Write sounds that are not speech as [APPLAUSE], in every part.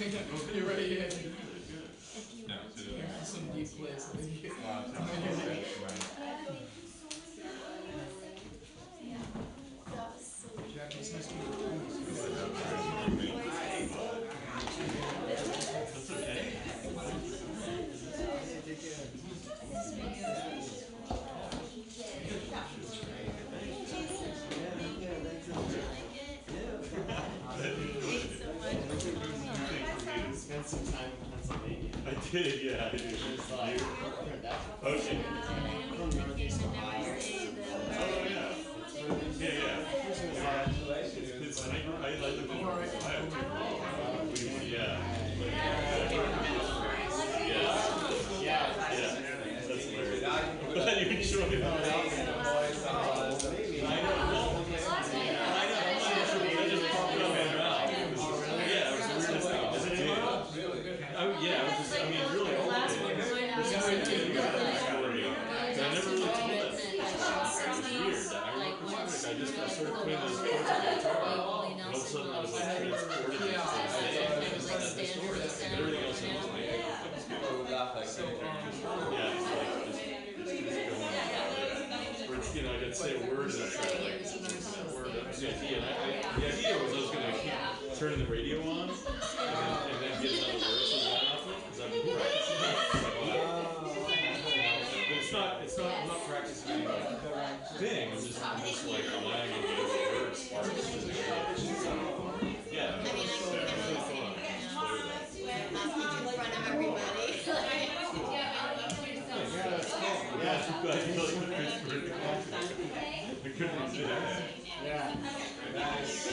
Obrigado.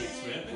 Yeah. Smith?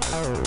At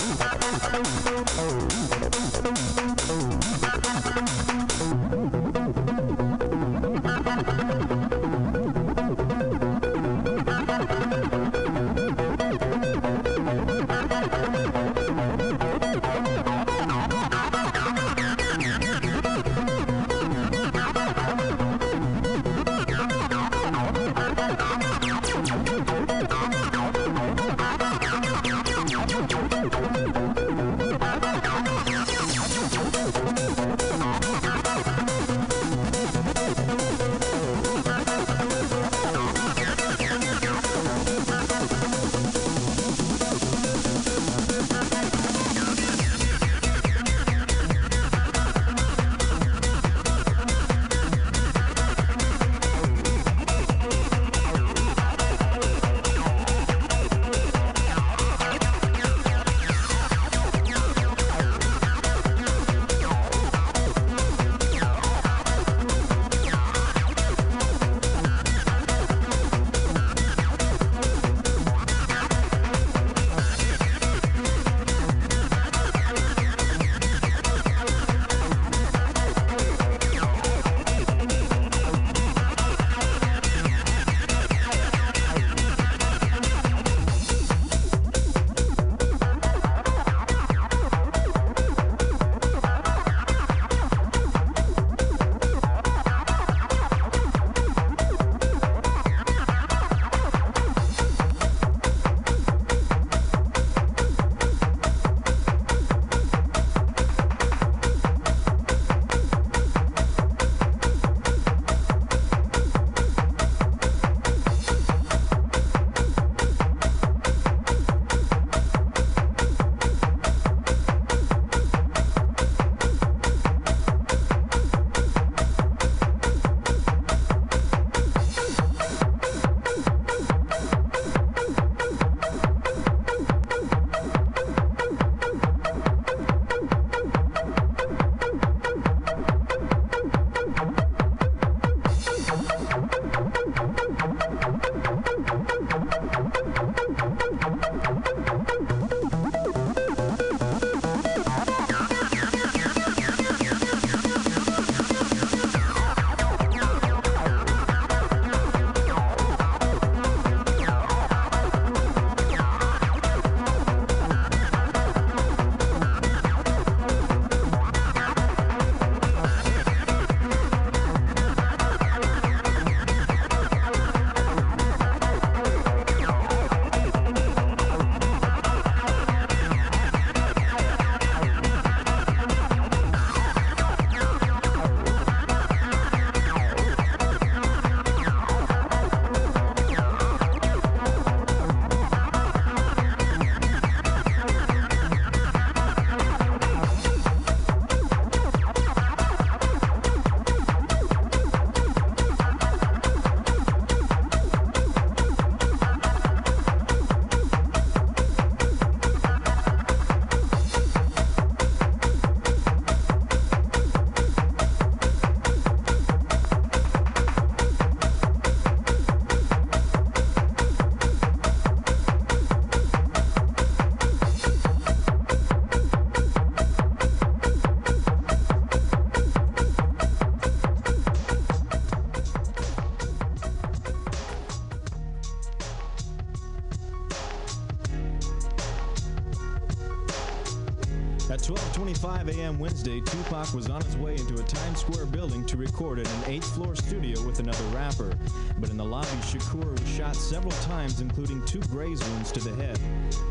building to an eighth-floor studio with another rapper. But in the lobby, Shakur was shot several times, including two graze wounds to the head.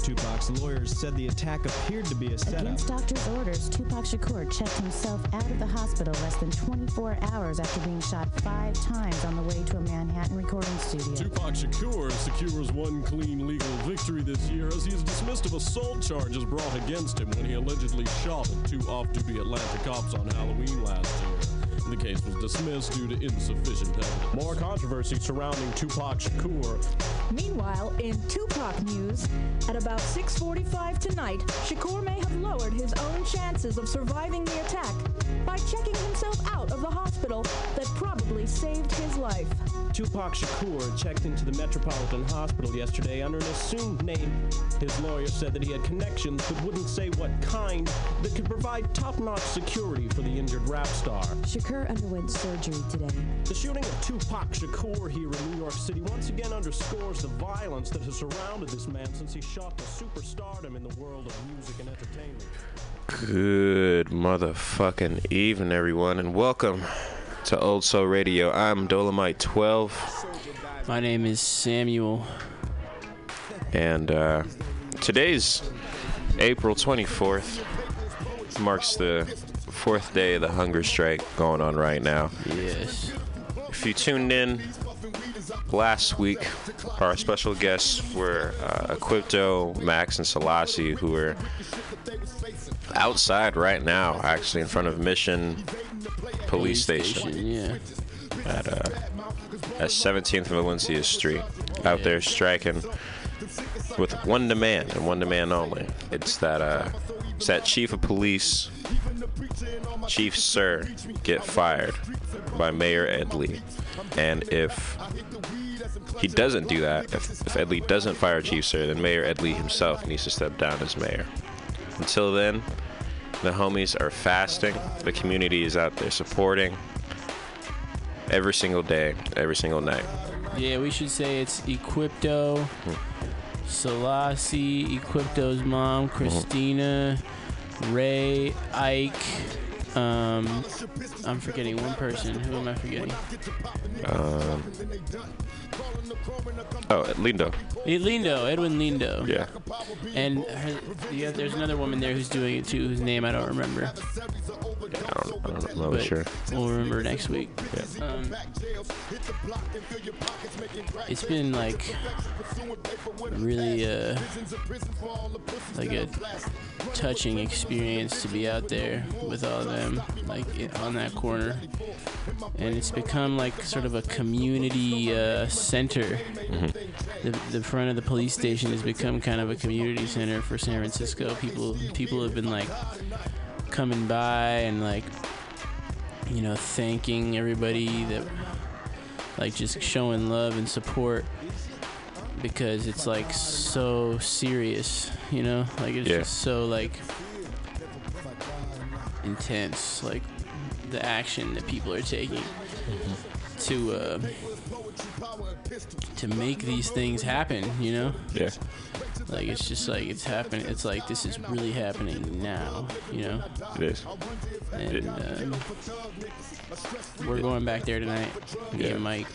Tupac's lawyers said the attack appeared to be a setup. Against doctor's orders, Tupac Shakur checked himself out of the hospital less than 24 hours after being shot five times on the way to a Manhattan recording studio. Tupac Shakur secures one clean legal victory this year as he is dismissed of assault charges brought against him when he allegedly shot at two off-duty Atlanta cops on Halloween last year. The case was dismissed due to insufficient evidence. More controversy surrounding Tupac Shakur Meanwhile, in Tupac news, at about 6:45 tonight, Shakur may have lowered his own chances of surviving the attack by checking himself out of the hospital that probably saved his life. Tupac Shakur checked into the Metropolitan Hospital yesterday under an assumed name. His lawyer said that he had connections but wouldn't say what kind that could provide top-notch security for the injured rap star. Shakur underwent surgery today. The shooting of Tupac Shakur here in New York City once again underscores the violence that has surrounded this man since he shot to superstardom in the world of music and entertainment. Good motherfucking evening, everyone, and welcome to Old Soul Radio. I'm Dolomite 12, My name is Samuel. and uh, today's April 24th. Marks the fourth day of the hunger strike going on right now. Yes. If you tuned in last week, our special guests were uh, Equipto, Max, and Selassie, who are outside right now, actually in front of Mission Police Station Yeah. at uh, at 17th Valencia Street, out there striking with one demand and one demand only. It's that uh, it's that chief of police, Chief Suhr, get fired by Mayor Ed Lee, and if he doesn't do that, if, if Ed Lee doesn't fire Chief Suhr, then Mayor Ed Lee himself needs to step down as mayor. Until then, the homies are fasting. The community is out there supporting every single day, every single night. Yeah, we should say it's Equipto, Selassie, Equipto's mom, Christina, Ray, Ike. Um, I'm forgetting one person. Who am I forgetting? Um, oh, Lindo. Lindo, Edwin Lindo. Yeah. And her, yeah, there's another woman there who's doing it too, whose name I don't remember. I don't, I don't know but sure. We'll remember next week. Yeah. Um, it's been like really uh, like a touching experience to be out there with all of them, like on that corner. And it's become like sort of a community uh, center. The, the front of the police station has become kind of a community center for San Francisco. People people have been like coming by and like you know thanking everybody that like just showing love and support because it's like so serious you know like it's Yeah. just so like intense like the action that people are taking to uh to make these things happen you know Yeah. like it's just like it's happening it's like this is really happening now you know It is. and um, we're going back there tonight me Yeah. and mike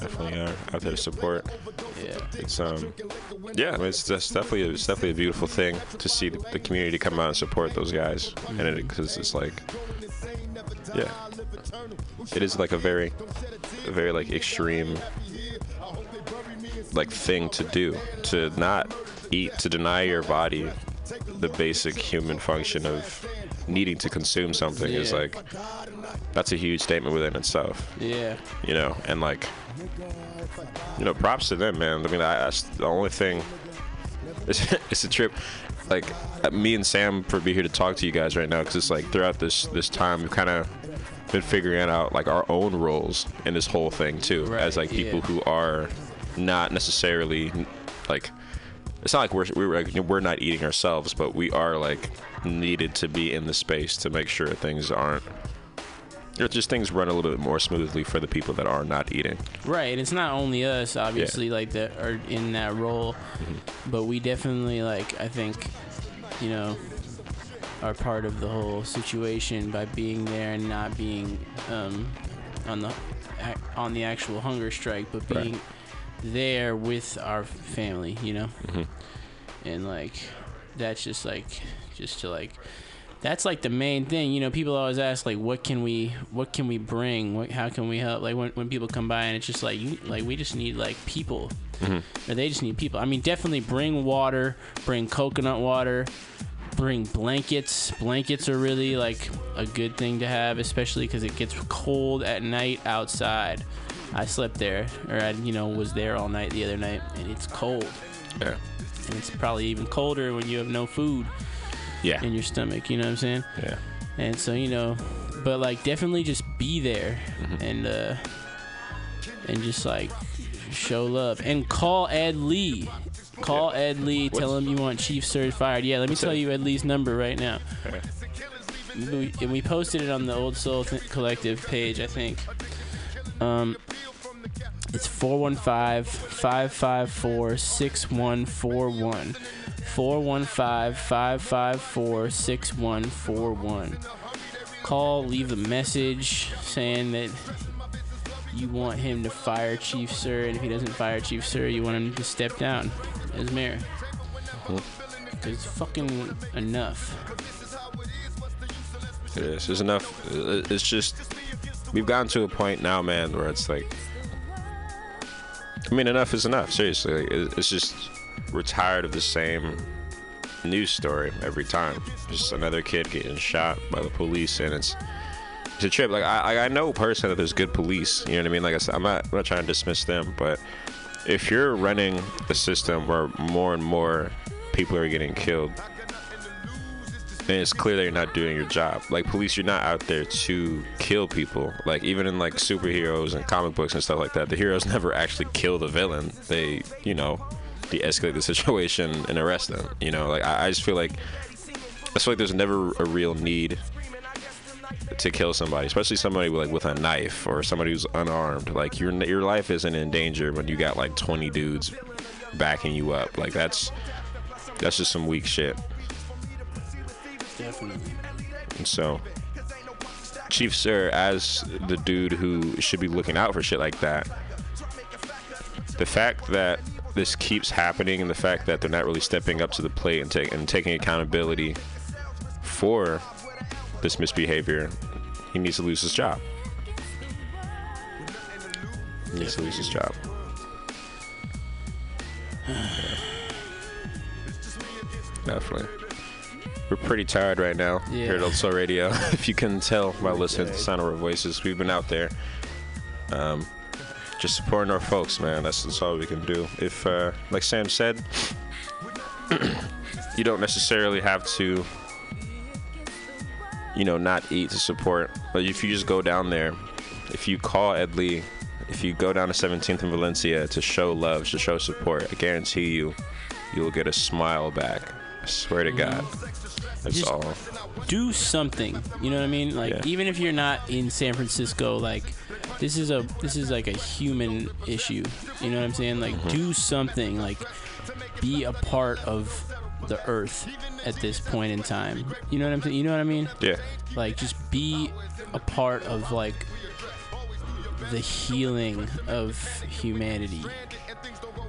Definitely are out there to support. yeah It's um, yeah, I mean, it's just definitely it's definitely a beautiful thing to see the, community come out and support those guys, and it because it's like, yeah, it is like a very, a very like extreme, like thing to do to not eat to deny your body the basic human function of needing to consume something is like that's a huge statement within itself yeah you know, and like, you know, props to them, man. I mean, I, that's the only thing. It's, [LAUGHS] it's a trip. Like, uh, me and Sam for be here to talk to you guys right now because it's like throughout this this time we've kind of been figuring out like our own roles in this whole thing too, as like people yeah. who are not necessarily like. It's not like we're we're like, we're not eating ourselves, but we are like needed to be in the space to make sure things aren't just things run a little bit more smoothly for the people that are not eating. right and it's not only us obviously like that are in that role but we definitely like i think you know are part of the whole situation by being there and not being um, on the on the actual hunger strike but Right. being there with our family you know Mhm. and like that's just like just to like that's like the main thing you know people always ask like what can we what can we bring? What, how can we help? Like when, when people come by and it's just like you like we just need like people. Mm-hmm. Or they just need people. I mean definitely bring water bring coconut water bring blankets. Blankets are really like a good thing to have especially because it gets cold at night outside. I slept there, or I, you know, was there all night the other night, and it's cold. Yeah. And it's probably even colder when you have no food. Yeah. In your stomach, you know what I'm saying? Yeah. And so you know, but like definitely just be there, and uh, and just like show love and call Ed Lee. Call Ed Lee. Tell him you want Chief Surge fired. Yeah, let me tell you Ed Lee's number right now. We, and we posted it on the Old Soul Th- Collective page, I think. Um, it's 415-554-6141. 415-554-6141. Call, leave a message saying that you want him to fire Chief Suhr, and if he doesn't fire Chief Suhr, you want him to step down as mayor. Because it's fucking enough. It is. It's enough. It's just we've gotten to a point now, man, where it's like, I mean, enough is enough. Seriously, Like, it's just we're tired of the same news story every time. Just another kid getting shot by the police, and it's it's a trip. Like I I- know personally that there's good police. You know what I mean? Like I said, I'm not I'm not trying to dismiss them, but if you're running a system where more and more people are getting killed then it's clear that you're not doing your job. Like police, you're not out there to kill people. Like even in like superheroes and comic books and stuff like that, the heroes [LAUGHS] never actually kill the villain. They, you know, de-escalate the situation and arrest them. You know, like I, I just feel like I feel like there's never a real need to kill somebody, especially somebody with, like with a knife or somebody who's unarmed. Like your your life isn't in danger when you got like 20 dudes backing you up. Like that's that's just some weak shit. Definitely. And so, Chief Suhr, as the dude who should be looking out for shit like that, the fact that this keeps happening and the fact that they're not really stepping up to the plate and, take, and taking accountability for this misbehavior, he needs to lose his job. He needs to lose his job. [SIGHS] Definitely. We're pretty tired right now here at Old Soul Radio. [LAUGHS] if you can tell by listening to the sound of our voices, we've been out there, um, just supporting our folks, man. That's, that's all we can do. If, uh, like Sam said, [CLEARS THROAT] you don't necessarily have to, you know, not eat to support. But if you just go down there, if you call Ed Lee, if you go down to 17th and Valencia to show love, to show support, I guarantee you, you'll get a smile back. I swear to God. That's Just all. do something. You know what I mean? Like Yeah. even if you're not in San Francisco, like this is a this is like a human issue. You know what I'm saying? Like Mm-hmm. do something. Like be a part of the earth at this point in time. You know what I'm saying? You know what I mean? Yeah. Like just be a part of like the healing of humanity.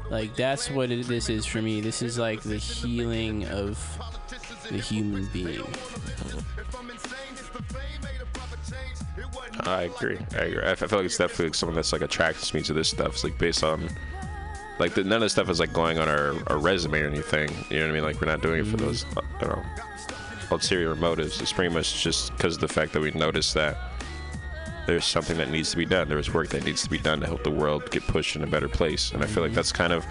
Like that's what it, this is for me. This is like the healing of the human being. I agree. I agree. I feel like it's definitely like something that's like attracts me to this stuff. It's like based on like the, none of the stuff is like going on our, our resume or anything. You know what I mean? Like we're not doing it for those uh, you know ulterior motives. It's pretty much just because of the fact that we noticed that there's something that needs to be done. There's work that needs to be done to help the world get pushed in a better place. And I feel like that's kind of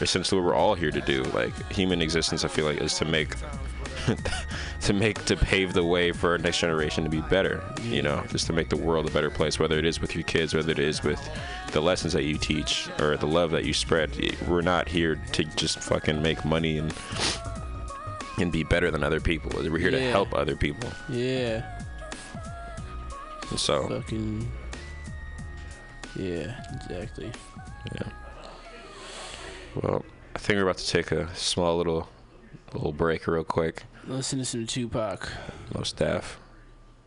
essentially what we're all here to do. Like human existence, I feel like is to make [LAUGHS] to make to pave the way for our next generation to be better you know just to make the world a better place whether it is with your kids whether it is with the lessons that you teach or the love that you spread we're not here to just fucking make money and and be better than other people we're here to help other people Yeah. and so Fucking. Yeah, exactly. yeah well i think we're about to take a small little little break real quick Listen to some Tupac. most staff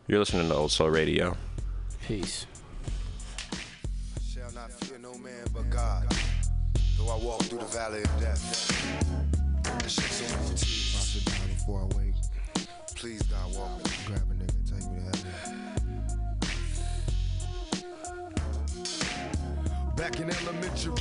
you're listening to old soul radio Peace. Shall not fear no man but God. Though I walk through the valley of death. The shit's so fatigued. I sit down before I wake. Please God walk me. Grab a nigga, take me to heaven. Back in elementary,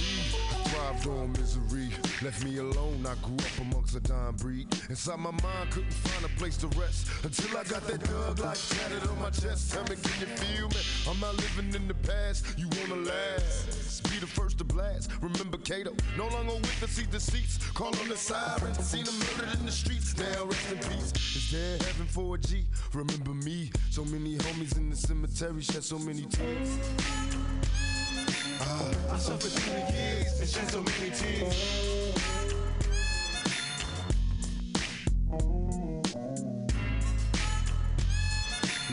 misery. Left me alone, I grew up amongst a dying breed. Inside my mind, couldn't find a place to rest until I got that dog like tatted on my chest. Tell me, can you feel me? I'm not living in the past. You wanna last? Be the first to blast. Remember Kato, no longer with the seat deceits. Call on the siren, seen him murdered in the streets. Now rest in peace. Is there heaven for a G? Remember me? So many homies in the cemetery shed so many tears. I suffered through the years and shed so many tears.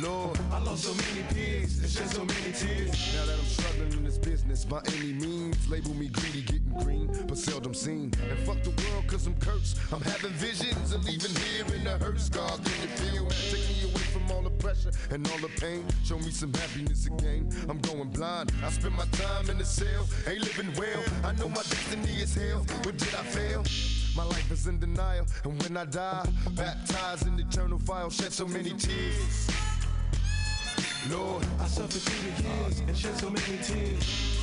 Lord, I lost so many peers and shed so many tears. Now that I'm struggling in this business by any means, label me greedy, green, but seldom seen. And fuck the world, cause I'm cursed. I'm having visions of leaving here in the hearse. God, can you feel me? Take me away from all the pressure and all the pain. Show me some happiness again. I'm going blind. I spend my time in the cell, ain't living well. I know my destiny is hell, but did I fail? My life is in denial, and when I die, baptized in eternal fire, shed so many tears. Lord, I suffered through the years and shed so many tears.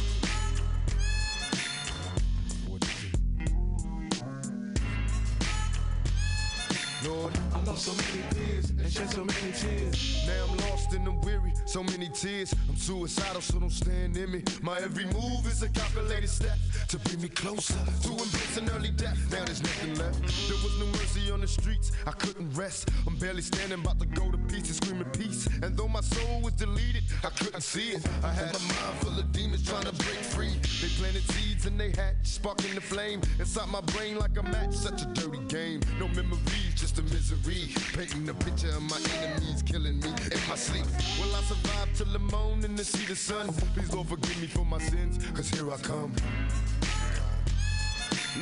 Lord, I lost so many peers and shed so many tears. Now I'm lost and I'm weary, so many tears. I'm suicidal, so don't stand in me. My every move is a calculated step to bring me closer to embracing early death. Now there's nothing left. There was no mercy on the streets. I couldn't rest. I'm barely standing, about to go to pieces, screaming peace. And though my soul was deleted, I couldn't see it. I had a mind full of demons trying to break free. They planted seeds and they hatched, sparking the flame inside my brain like a match. Such a dirty game. No memories, just a misery. Painting a picture of my enemies killing me in my sleep. Will I survive till the morning to see the sun? Please Lord forgive me for my sins, cause here I come.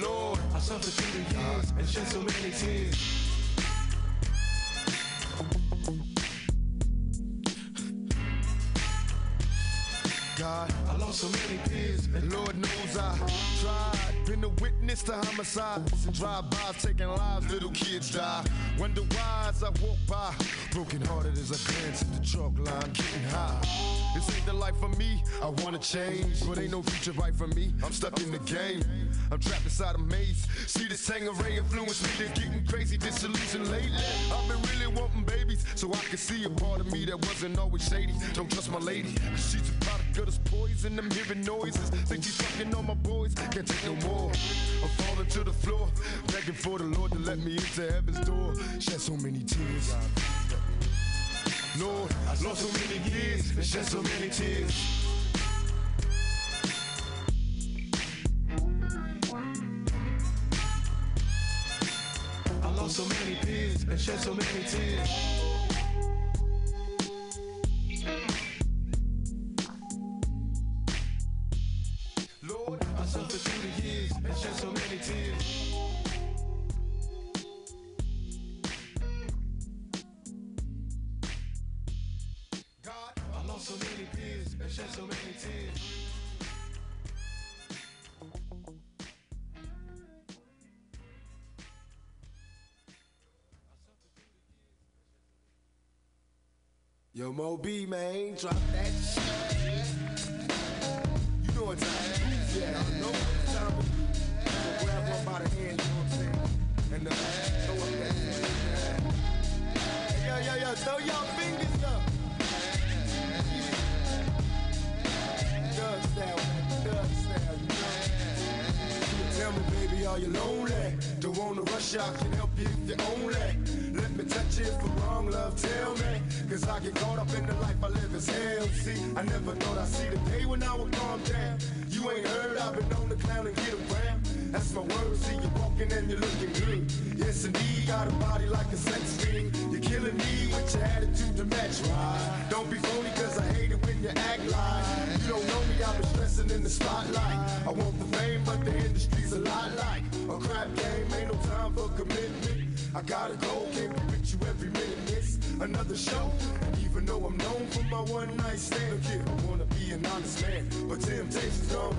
Lord, I suffered through the years and shed so many tears. God, So many peers, and Lord knows I tried. Been a witness to homicides and drive-bys taking lives, little kids die. Wonder why as I walk by, broken hearted as I glance at the chalk line, getting high. This ain't the life for me, I wanna change, but ain't no future right for me. I'm stuck in the game. I'm trapped inside a maze. See this Tanqueray influence me They're getting crazy, disillusioned lately. I've been really wanting babies, so I can see a part of me that wasn't always shady. Don't trust my lady, cause she's a product of this poison. I'm hearing noises, think she's fucking on my boys. Can't take no more. I'm falling to the floor, begging for the Lord to let me into heaven's door. Shed so many tears. Lord, I lost so many years and shed so many tears. I lost so many peers and shed so many tears. I suffered through the years and shed so many tears. So many peers and shed so many tears. Yo, Mo B, man, drop that shit. Know what time it is. Yeah, I know time grab one by the hand, you know what I'm saying? And uh, throw up that. Hey, yo, yo, yo, throw y'all fingers up. Doug style, Doug style, you know? Tell me, baby, are you lonely? Wanna rush out, can help you if you're only. Let me touch you for wrong, love, tell me. Cause I get caught up in the life I live as hell. See, I never thought I'd see the day when I would calm down. You ain't heard, I've been on the clown and get around. That's my word, see you walking and you're looking good. Yes, indeed, got a body like a sex fiend. You're killing me with your attitude to match right. Don't be phony, cause I hate it when you act like you don't know me, I've been stressing in the spotlight. I want the fame, but the industry's a lot like a crap game. Ain't no time for commitment. I gotta go, can't be with you every minute. Miss another show. Even though I'm known for my one night stand, kid, I wanna be an honest man, but temptation's gone.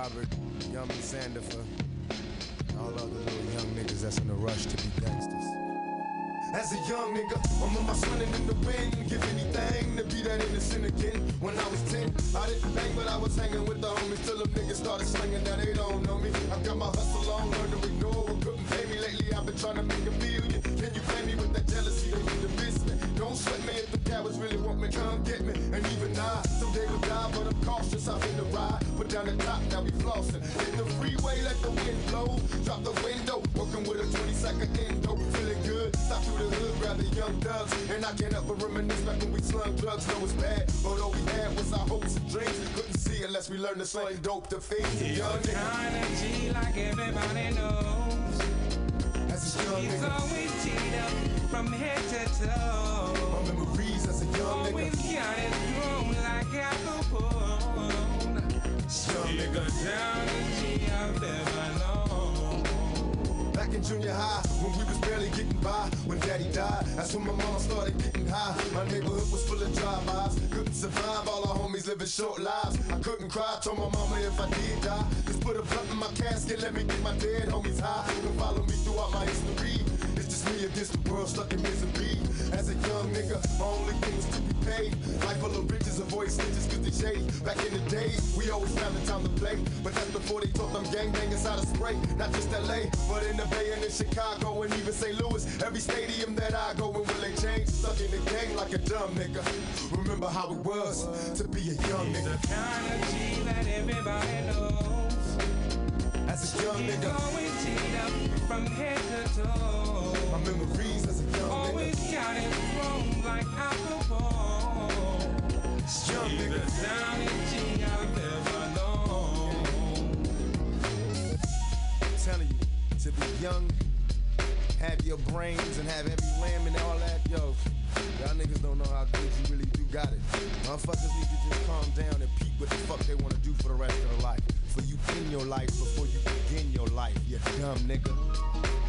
Robert, Yummy Sandifer for all other little young niggas that's in a rush to be gangsters. As a young nigga, I'm on my swimming in the wind. Give anything to be that innocent again. When I was 10, I didn't bang, but I was hanging with the homies till the niggas started slinging. Now they don't know me. I got my hustle on, learn to ignore what couldn't pay me. Lately, I've been trying to make unless we learned to sling dope to fiends. He's Young nigga. kind of G like everybody knows. As a young He's nigga. always teed up from head to toe. My memories as a young Always nigga. got it thrown like Al Capone. So you go down G, I've ever known. Back in junior high, when we was barely getting by, when daddy died, that's when my mama started getting high. My neighborhood was full of drive-bys, couldn't survive, all our homies living short lives. Cry, told my mama if I did die, just put a blunt in my casket, let me get my dead homies high. Can follow me throughout my history. It's just me against the world, stuck in misery. As a young nigga, only thing was to be paid. Life full of riches, avoid snitches, cause they shady. Back in the days, we always found the time to play. But that's before they taught them gangbangers how to spray. Not just LA, but in the Bay and in Chicago and even St. Louis. Every stadium that I go in, will they change? Stuck in the game like a dumb nigga. Remember how it was to be a young He's nigga. the kind of G that everybody knows. As a young nigga. always teed up from head to toe. My memories as a young Always nigga. got it wrong like alcohol. Young down in G, I've never known. I'm telling you, to be young, have your brains and have every limb and all that, yo. Y'all niggas don't know how good you really do got it. Motherfuckers need to just calm down and what the fuck they wanna do for the rest of their life. For you your life before you begin your life, you dumb nigga.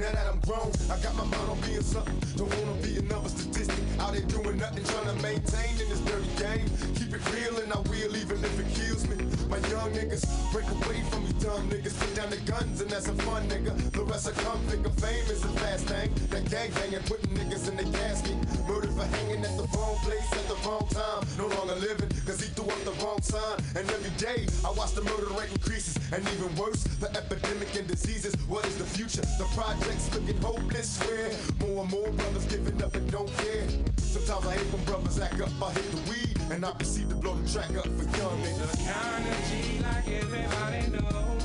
Now that I'm grown, I got my mind on being something. Don't wanna be another statistic. Out there doing nothing, trying to maintain in this dirty game. Keep it real and I will, even if it kills me. My young niggas, break away from me dumb niggas. Put down the guns and that's a fun nigga. The rest will come thicker. Fame is a fast thing. That gang banging, putting niggas in the casket. Murdered for hanging at the wrong place at the wrong time. No longer living, cause he threw up the wrong sign. And every day, I watch the murder rate increases. And even worse, the epidemic and diseases. What is the future? The projects looking hopeless. Where more and more brothers giving up and don't care. Sometimes I hate when brothers act up. I hit the weed and I proceed to blow the track up for young niggas. The of like everybody knows.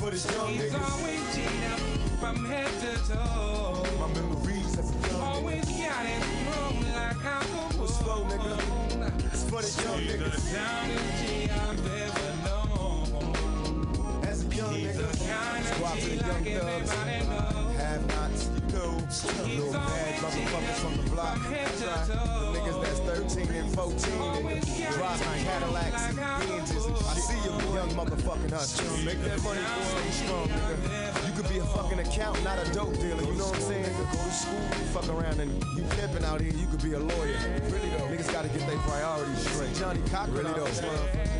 For the young He's niggas. always teed up from head to toe. My memories as a young Always got it wrong like alcohol. slow, nigga. It's for the young He's niggas. the downest G I've ever known. As a young He's nigga. the kind Let's go out of G like everybody knows. Have nots, you know. Little bad motherfuckers from the block. The niggas that's 13 and 14 and driving Cadillacs and Benzes and shit. I see you, young motherfucking hustler. Make that money. Stay strong, nigga. You could be a fucking accountant, not a dope dealer. You know what I'm saying? Go to school, you fuck around and you pimping out here. You could be a lawyer. Really though, niggas gotta get their priorities straight. Johnnie Cochran, really though.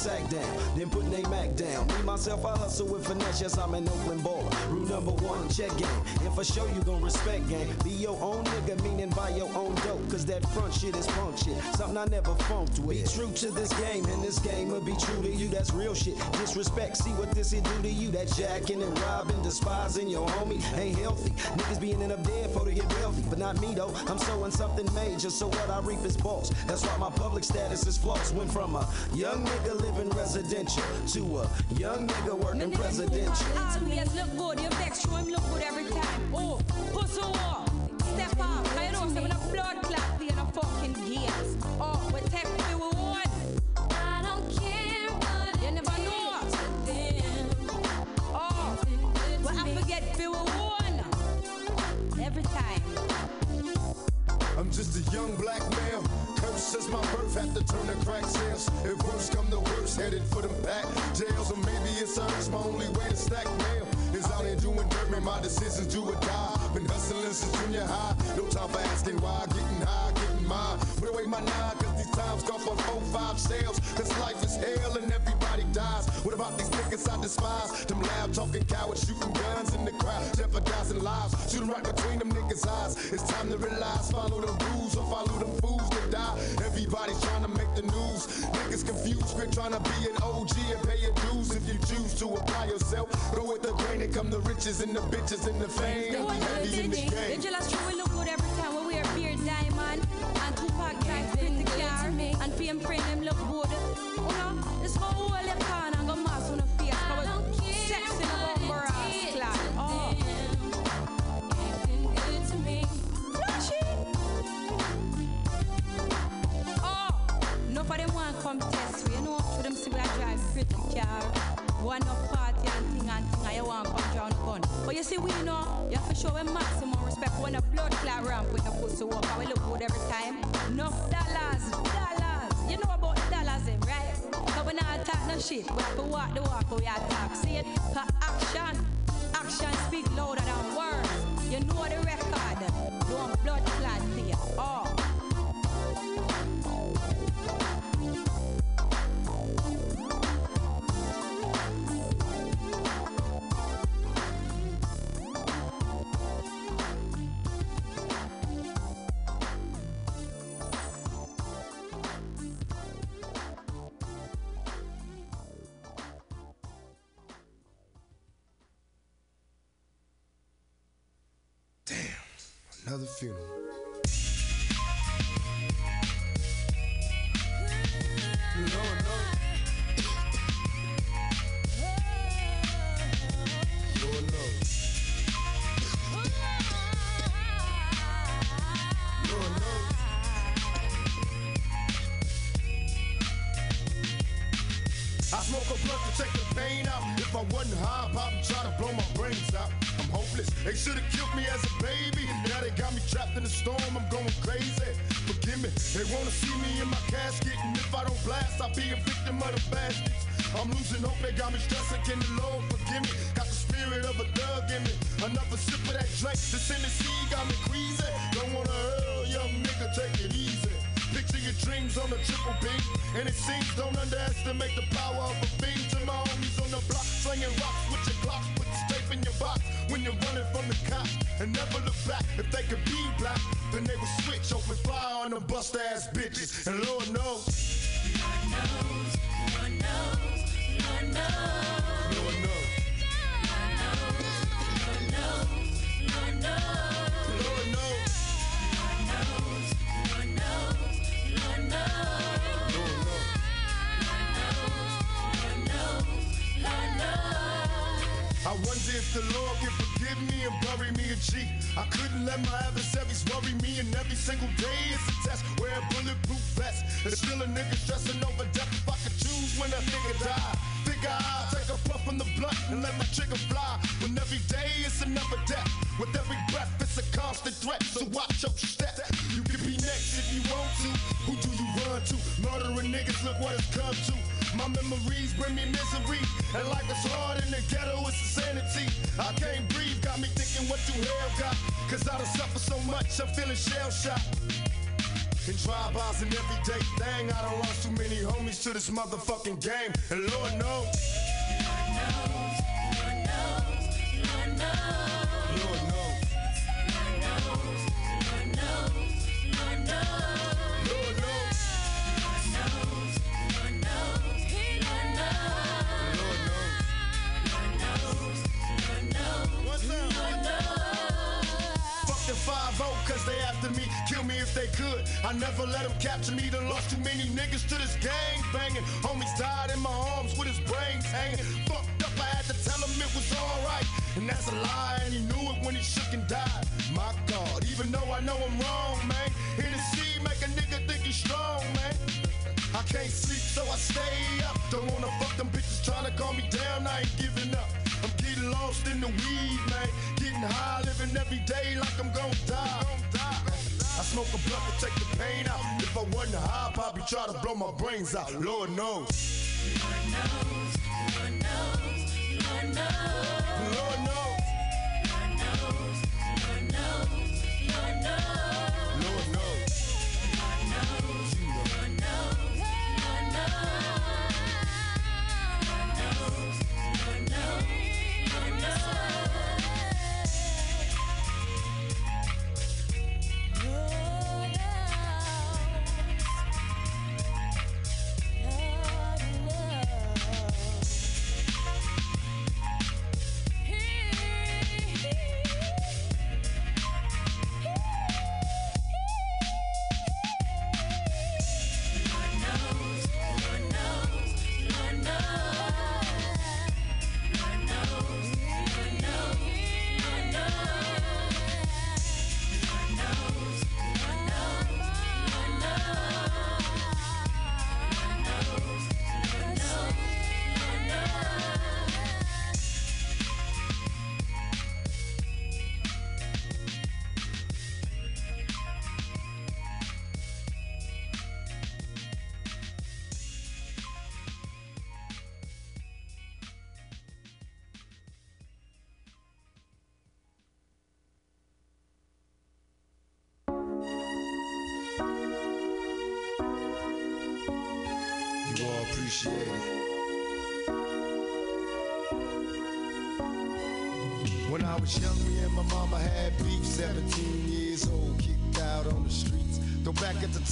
Sack down, then putting they Mac down. Me, myself, I hustle with finesse. Yes, I'm an Oakland baller. Rule number one, check game. If for sure, you gon' respect game. Be your own nigga, meaning buy your own dope. Cause that front shit is punk shit. Something I never funked with. Be true to this game, and this game will be true to you. That's real shit. Disrespect, see what this here do to you. That jacking and robbing, despising your homie ain't healthy. Niggas being in up dead not me though, I'm sowing something major, so what I reap is boss. That's why my public status is false. Went from a young nigga living residential to a young nigga working presidential. Always look good, you vex, show him look good every time. Oh, pussy walk, step up. I know, say when a blood clot play in a fucking games. Oh, we take what we want. I don't care what You never know. Oh, but I forget we won. Every time. I'm just a young black male. Cursed since my birth, had to turn to crack sales. If worse come to worse, headed for them back jails. Or maybe it's urge, my only way to stack mail is out here doing dirt, man. My decisions do or die. Been hustling since junior high. No time for asking why. Getting high, getting mine. Put away my nine, cause these times for four, five sales. Cause life is hell and everybody dies. What about these niggas I despise? Them loud talking cowards shooting guns in the crowd, jeopardizing lives. Shooting right between them niggas' eyes. It's time to realize, follow the rules or follow them fools that die. Everybody's trying to make the news. Niggas confused, quit trying to be an OG and pay your dues. If you choose to apply yourself, go with the grain and come the riches and the bitches and the fame. Know Be what heavy in the game. The jealous true we look good every time when we wear beard diamond and drive pretty car and friend them look good. You oh, know, this whole whole your can and go mass on the face. Cause we sexy about brass clad. Oh. Oh, no for them want come test we, you know. For them see we a drive pretty car. One up and thing and thing and you want come drown gun. But you see we know, you have to show them maximum respect when a blood clot ramp with a pussy walk and we look good every time. Enough dollars, dollars. You know about the dollars them, right? So we not talk no shit. We have to walk the walk, but we attack. See it? Cause action, action speak louder than words. You know the record. Don't blood clot play. Another funeral. I couldn't let my adversaries worry me, and every single day is a test. Wear a bulletproof vest. There's still a nigga stressing over death. If I could choose when a nigga die, figure I'll take a puff from the blunt and let my trigger fly. When every day is another death. With every breath, it's a constant threat. So watch your step. You can be next if you want to. Who do you run to? Murdering niggas, look what it's come to. My memories bring me misery. And life is hard in the ghetto, it's insanity. I can't breathe, got me thinking what you hell got. Cause I done suffer so much, I'm feeling shell shocked. In drive-bys and everyday thing, I done lost too many homies to this motherfucking game. And. Lord knows. Lord knows, Lord knows, Lord knows. If they could. I never let them capture me. Done lost too many niggas to this gang banging. Homies died in my arms with his brains hanging. Fucked up, I had to tell him it was alright. And that's a lie, and he knew it when he shook and died. My God, even though I know I'm wrong, man. Hennessy make a nigga think he's strong, man. I can't sleep, so I stay up. Don't wanna fuck them bitches trying to calm me down. I ain't giving up. I'm getting lost in the weed, man. Getting high, living every day like I'm gonna die. I smoke a blunt to take the pain out. If I wasn't high, I'd probably try to blow my brains out. Lord knows. Lord knows. Lord knows. Lord knows. Lord knows.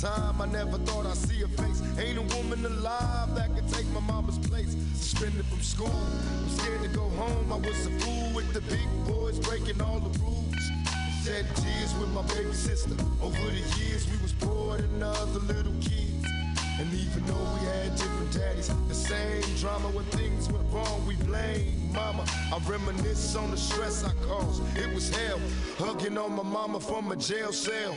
Time, I never thought I'd see her face. Ain't a woman alive that could take my mama's place. Suspended from school, I'm scared to go home. I was a fool with the big boys, breaking all the rules. Shed tears with my baby sister. Over the years, we was poor than other little kids. And even though we had different daddies, the same drama when things went wrong, we blame mama. I reminisce on the stress I caused. It was hell, hugging on my mama from a jail cell.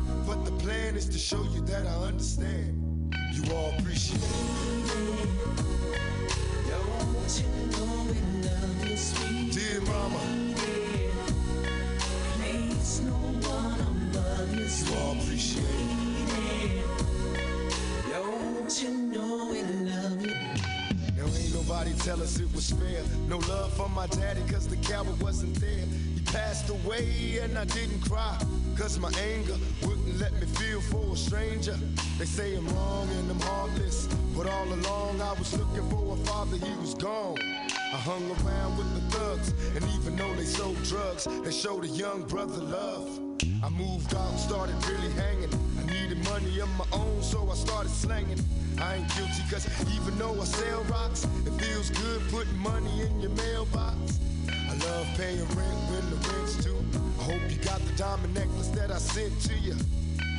but the plan is to show you that I understand. You all appreciate it. Dear mama. You all appreciate it. Don't you know we love you? Now ain't nobody tell us it was fair. No love for my daddy cause the coward wasn't there. He passed away and I didn't cry. Cause my anger wouldn't let me feel for a stranger. They say I'm wrong and I'm heartless. But all along I was looking for a father, he was gone. I hung around with the thugs, and even though they sold drugs, they showed a young brother love. I moved out, started really hanging. I needed money of my own, so I started slanging. I ain't guilty, cause even though I sell rocks, it feels good putting money in your mailbox. I love paying rent when the rent's due. I hope you got the diamond necklace that I sent to you.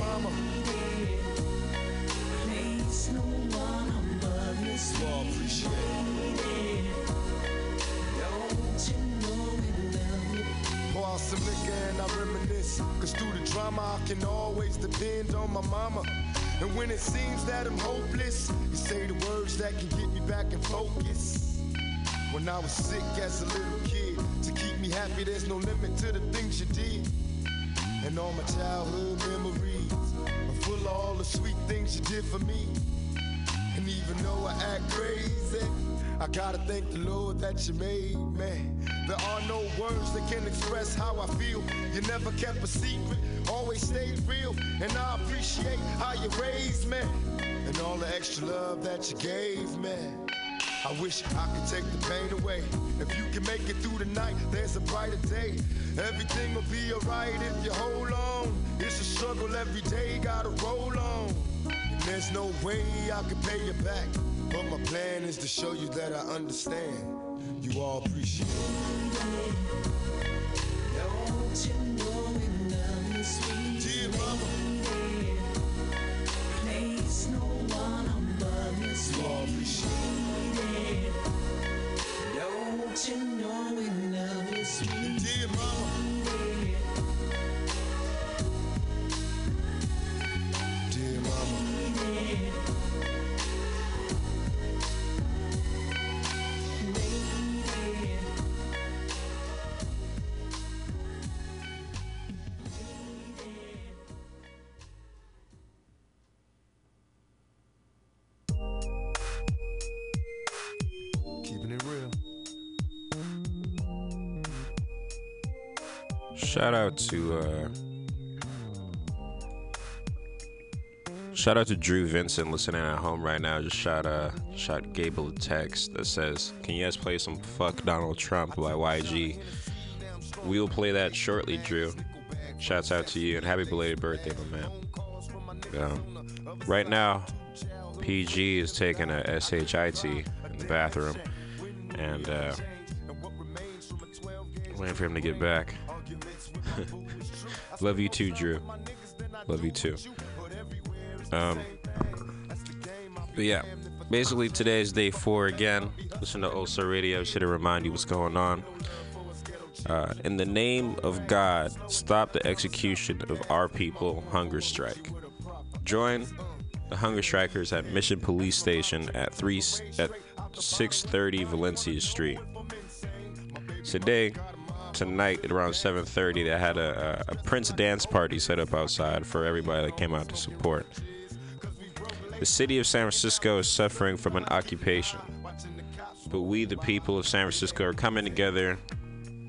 And dear mama, you all appreciate it. some liquor and I reminisce. Cause through the drama, I can always depend on my mama. And when it seems that I'm hopeless, you say the words that can get me back in focus. When I was sick as a little kid, to keep me happy, there's no limit to the things you did. And all my childhood memories full of all the sweet things you did for me. And even though I act crazy, I gotta thank the Lord that you made me. There are no words that can express how I feel. You never kept a secret, always stayed real. And I appreciate how you raised me and all the extra love that you gave me. I wish I could take the pain away. If you can make it through the night, there's a brighter day. Everything will be alright if you hold on. It's a struggle every day, gotta roll on. And there's no way I can pay you back. But my plan is to show you that I understand. You all appreciate it. Don't you know we love you, sweet Dear mama. Place no one above sweet You all appreciate it. Don't you know Shout out to uh Shout out to Drew Vincent listening at home right now. Just shot uh shot Gable a text that says, Can you guys play some Fuck Donald Trump by YG? We'll play that shortly, Drew. Shouts out to you and happy belated birthday, my man. Um, right now, PG is taking a SHIT in the bathroom and uh waiting for him to get back. [LAUGHS] Love you too, Drew. Love you too. Um, but yeah, basically today is day four again. Listen to Old Soul Radio, should remind you what's going on. Uh, in the name of God, stop the execution of our people hunger strike. Join the hunger strikers at Mission Police Station at three at 630 Valencia Street. Today, tonight at around 7:30, they had a, a, Prince dance party set up outside for everybody that came out to support. The city of San Francisco is suffering from an occupation, but we, the people of San Francisco, are coming together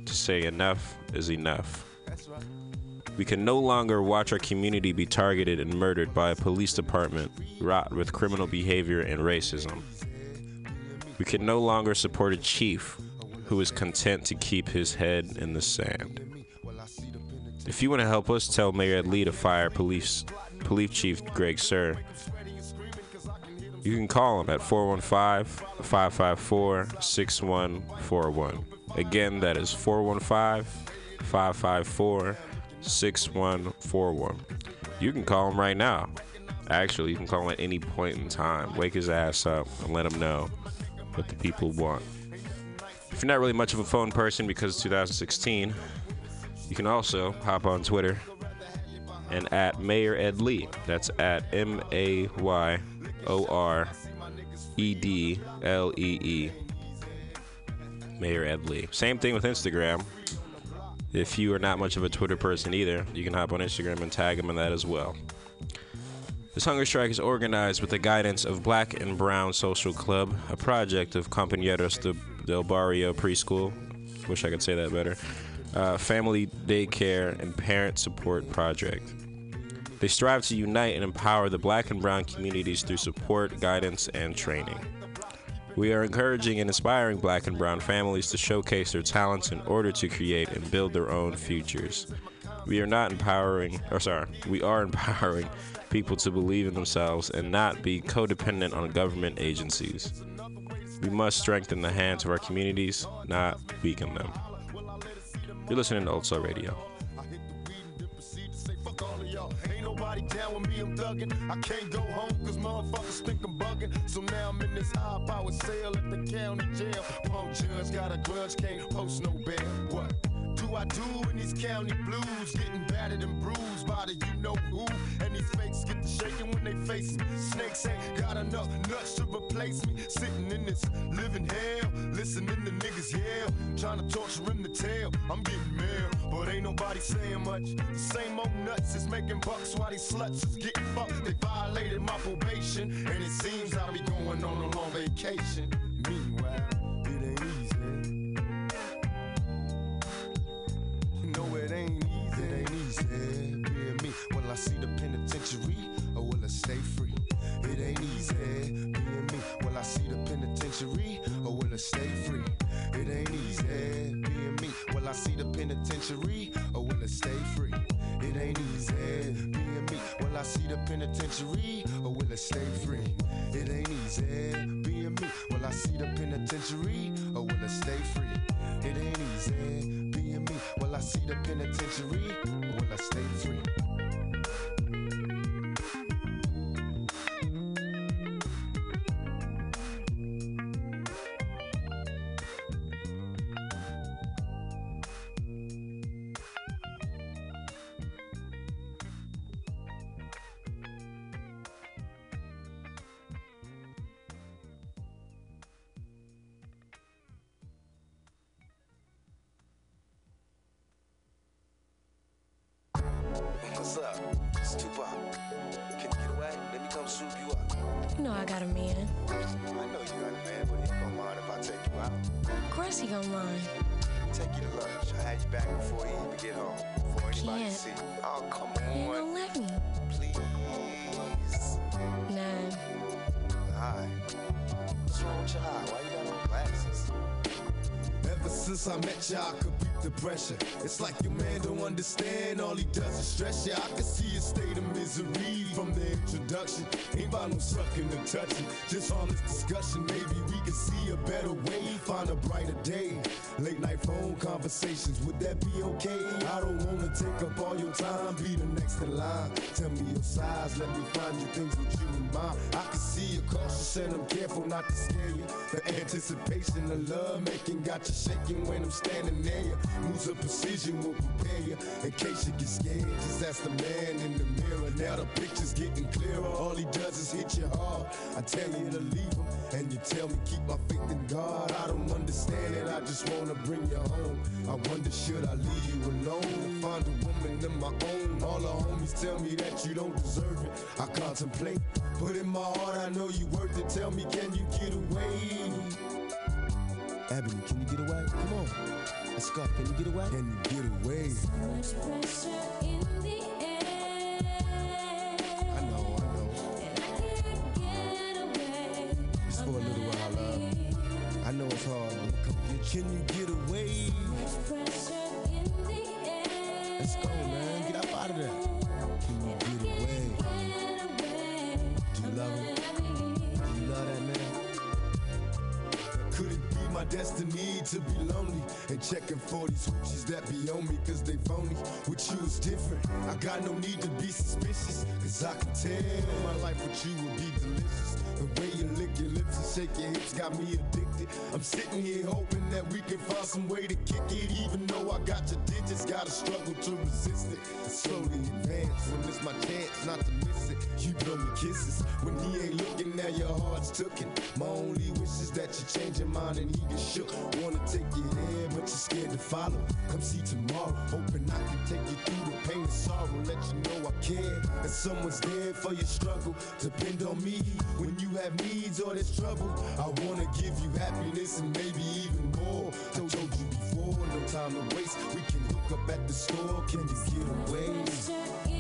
to say enough is enough. We can no longer watch our community be targeted and murdered by a police department wrought with criminal behavior and racism. We can no longer support a chief who is content to keep his head in the sand. If you want to help us, tell Mayor Lee to fire police police chief Greg Suhr. You can call him at 415-554-6141. Again, that is 415-554-6141. You can call him right now. Actually, you can call him at any point in time. Wake his ass up and let him know what the people want. If you're not really much of a phone person because it's 2016, you can also hop on Twitter and at Mayor Ed Lee. That's at M A Y O R E D L E E. Mayor Ed Lee. Same thing with Instagram. If you are not much of a Twitter person either, you can hop on Instagram and tag him in that as well. This hunger strike is organized with the guidance of Black and Brown Social Club, a project of Compañeros de, del Barrio Preschool. Wish I could say that better. Uh, family daycare and parent support project. They strive to unite and empower the black and brown communities through support, guidance, and training. We are encouraging and inspiring black and brown families to showcase their talents in order to create and build their own futures. We are not empowering, or sorry, we are [LAUGHS] empowering people to believe in themselves and not be codependent on government agencies. We must strengthen the hands of our communities, not weaken them. You're listening to Old Soul Radio. Down with me, I'm thuggin'. I can't go home cause motherfuckers think I'm bugging. So now I'm in this high cell at the county jail. Punk judge got a grudge, can't post no bail. What? I do in these county blues? Getting battered and bruised by the you know who. And these fakes get to shaking when they face me. Snakes ain't got enough nuts to replace me. Sitting in this living hell, listening to niggas yell. Trying to torture him to tell. I'm getting mail, but ain't nobody saying much. The same old nuts is making bucks while these sluts is getting fucked. They violated my probation, and it seems I'll be going on a long vacation. Meanwhile, stay free? It ain't easy. Eh? Being me, will I see the penitentiary or will I stay free? It ain't easy. Eh? Being me, will I see the penitentiary or will I stay free? It ain't easy. Eh? Being me, will I see the penitentiary or will I stay free? It ain't easy. Being me, will I see the penitentiary or will I stay free? It ain't easy. Being me, will I see the penitentiary or will I stay free? It's like your man don't understand. All he does is stress you. I can see your state of misery from the introduction. Ain't about no sucking or touching. Just honest discussion. Maybe we can see a better way. Find a brighter day. Late night phone conversations. Would that be okay? I don't wanna take up all your time. Be the in line. Tell me your size. Let me find you things with you in mind. I can see you're cautious and I'm careful not to scare you. The anticipation of love making got you shaking when I'm standing near you. Moves of precision will prepare you in case you get scared. Just ask the man in the mirror. Now the picture's getting clearer. All he does is hit you hard. I tell you to leave him, and you tell me keep my faith in God. I don't understand it. I just wanna bring you home. I wonder should I leave you alone? Find a woman of my own. All the homies tell me that you don't deserve it. I contemplate, but in my heart I know you worth it. Tell me, can you get away? Ebony, can you get away? Come on. Let's go. Can you get away? Can you get away? So Much pressure in for a little while, love. I know it's hard, Can you get away? Let's go, man. Get up out of there. Can you get away? Do you love him? Do you love that man? Could it be my destiny to be lonely and checking for these hoochies that be on me cause they phony? With you is different. I got no need to be suspicious cause I can tell my life with you will be delicious. The way you lick your lips and shake your hips got me addicted. I'm sitting here hoping that we can find some way to kick it. Even though I got your digits, gotta struggle to resist it. Slowly advance when it's my chance not to miss it. You blow me kisses when he ain't looking. Now your heart's tooken. My only wish is that you change your mind and he get shook. Wanna take you there, but you're scared to follow. Come see tomorrow, hoping I can take you through the pain and sorrow. Let you know I care. And someone's there for your struggle. Depend on me when you have needs or there's trouble. I wanna give you happiness and maybe even more. I told you before, no time to waste. We can up at the store. Can you get away?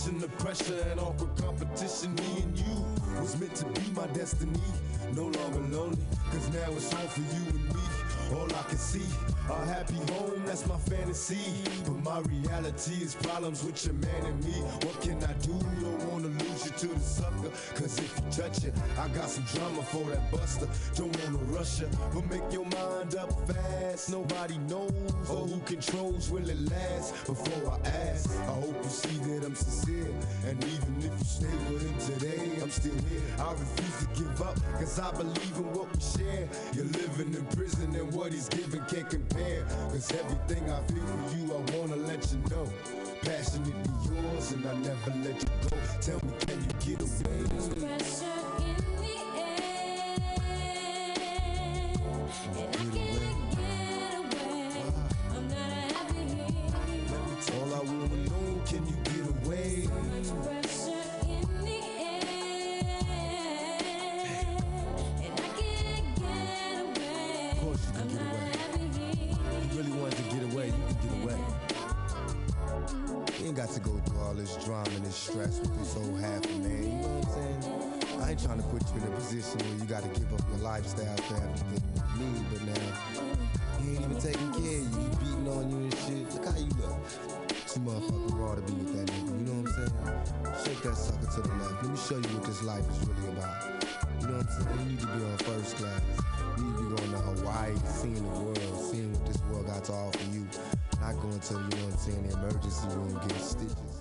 Position of pressure and awkward competition, me and you was meant to be my destiny. No longer lonely, cause now it's all for you and me. All I can see, a happy home, that's my fantasy. But my reality is problems with your man and me. What can I do? Don't wanna lose you to the sucker. Cause if you touch it, I got some drama for that buster. Don't wanna rush you, but make your mind up fast. Nobody knows or who controls will it last. Before I ask, I hope you see that I'm sincere. And even if you stay with him today, I'm still here. I refuse to give up, cause I believe in what we share. You're living in prison and what he's giving can't compare. Cause everything I feel for you, I wanna let you know. Passionately yours, and I never let you go. Tell me, can you get away? And this stress with this old half a man. You know what I'm saying? I ain't trying to put you in a position where you got to give up your lifestyle for everything with me, but now he ain't even taking care of you. He beating on you and shit. Look how you look. Too motherfucking raw to be with that nigga. You know what I'm saying? Shake that sucker to the left. Let me show you what this life is really about. You know what I'm saying? You need to be on first class. You need to be going to Hawaii, seeing the world, seeing what this world got to offer you. Not going to, you know what I'm saying, the emergency room getting stitches.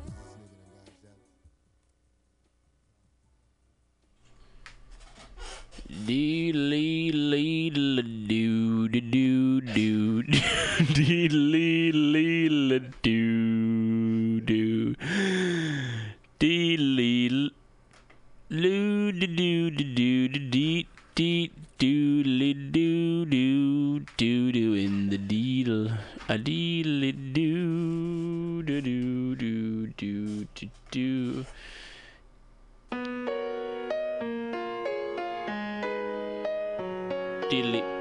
Dee lee lee la doo doo doo doo dee lee lee la doo doo dee lee loo doo doo doo doo dee dee doo lee doo doo doo doo in the deedle a deedle doo doo doo doo doo doo doo dilik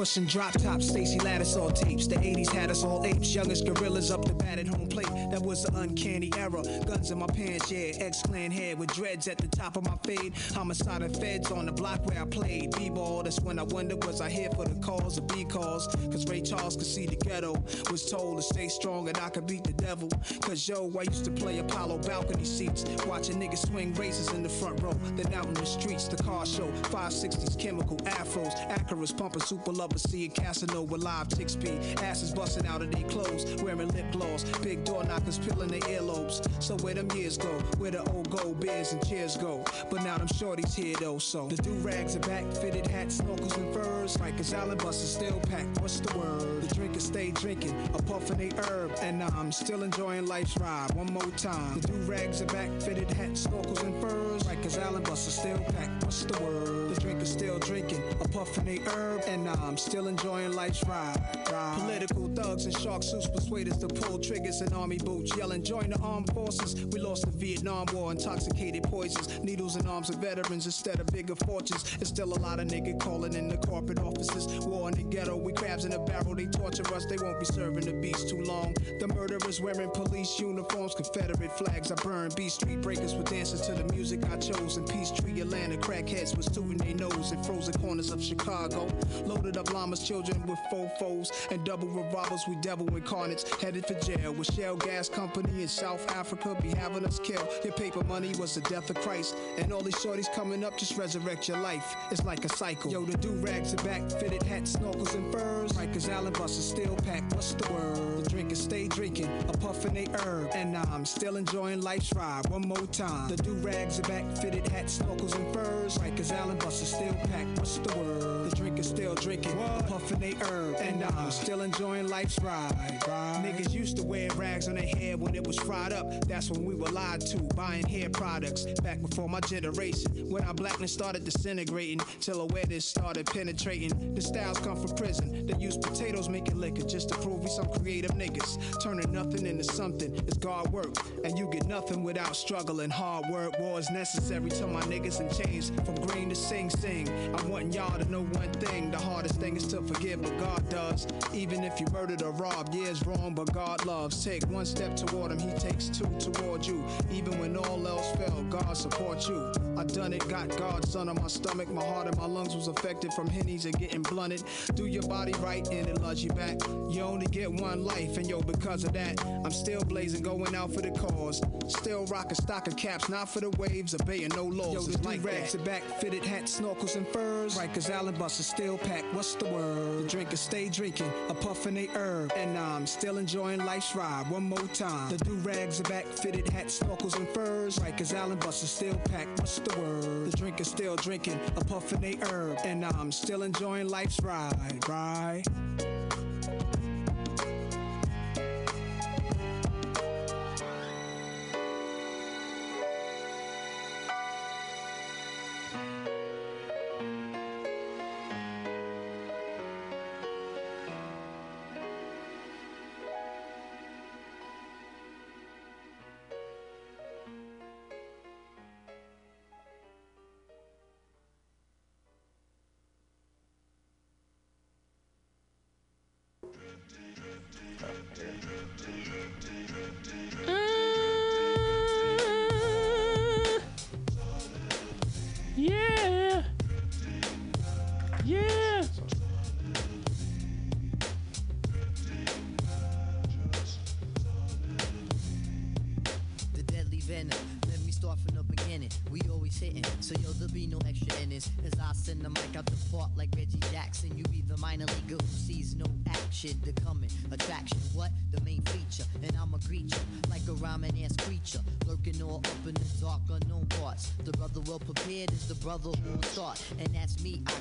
Pushing drop tops, Stacy Lattisaw tapes. The 80s had us all apes, youngest gorillas up the bat at home plate. That was an uncanny era. Guns in my pants, yeah. Ex clan head with dreads at the top of my fade. Homicide and feds on the block where I played. B-ball, that's when I wondered, was I here for the cause or B cause? Cause Ray Charles could see the ghetto. Was told to stay strong and I could beat the devil. Cause yo, I used to play Apollo balcony seats. Watching niggas swing races in the front row. Then out in the streets, the car show. 560s, chemical afros. Acuras pumping super lovers. Seeing Casanova with live tick speed. Asses busting out of their clothes. Wearing lip gloss. Big door knockers peeling their earlobes. So where them years go? Where the old gold beers and chairs go? But now them shorties here though, so the do rags are back, fitted hats, snorkels and furs. Rikers Island buses still packed. What's the word? The drinkers stay drinking, a puff in they herb, and I'm still enjoying life's ride. One more time. The do rags are back, fitted hats, snorkels and furs. Rikers Island buses still packed. What's the word? The drinkers still drinking, a puff in they herb, and I'm still enjoying life's ride. ride. Political thugs and shark suits persuade us to pull triggers in army boots, yelling, join the armed forces. We lost the Vietnam War, intoxicated poisons, needles and arms of veterans instead of bigger fortunes. There's still a lot of nigga calling in the corporate offices. War in the ghetto, we crabs in a barrel, they torture us, they won't be serving the beast too long. The murderers wearing police uniforms, Confederate flags. I burn B Street breakers with dances to the music I chose. In Peachtree, Atlanta, crackheads was tooting their nose in frozen corners of Chicago. Loaded up llamas, children with fofos and double revolvers. We devil incarnates, headed for jail with Shell Gas Company in South Africa be having us kill. Your paper money was the death of Christ, and all these shorties coming up just resurrect your life. It's like a cycle. Yo, the do rags are back, fitted hats, snorkels and furs. Rikers Island buses still packed. What's the word? The drinkers stay drinking, a puff in they herb, and I'm still enjoying life's ride. One more time. The do rags are back, fitted hats, snorkels and furs. Rikers Island buses still packed. What's the word? The drinkers still drinking, Puffin' they herb, and I'm still enjoying life's ride. Niggas used to wear rags on their head when it was fried up. That's when we were lied to, buying hair products. Back before my generation, when our blackness started disintegrating, till awareness started penetrating. The styles come from prison. They use potatoes making liquor just to prove we some creative niggas. Turning nothing into something is God work, and you get nothing without struggle and hard work. War is necessary to my niggas and chains from green to sing sing. I'm want y'all to know one thing: the hardest thing is to forgive, but God does. Even if you murdered or robbed, yeah, it's wrong, but God loves. Take one step toward him, he takes two toward you. Even when all else fell, God supports you. I done it, got God's son on my stomach. My heart and my lungs was affected from hennies and getting blunted. Do your body right and it loves you back. You only get one life, and yo, because of that, I'm still blazing, going out for the cause. Still rocking stock of caps, not for the waves, obeying no laws. Yo, the It's like rags are back, fitted hats, snorkels, and furs. Right, cause Allen Bus is still packed. What's the word? The drinkers stay drinking, a puffin' they herb. And I'm still enjoying life's ride. One more time. The do rags are back, fitted hats, snorkels, and furs. Right, cause Allen Bus is still packed. What's the word? The drinkers still drinking, a puffin' they herb. And I'm still enjoying life's ride. Right. Who start, and that's me. I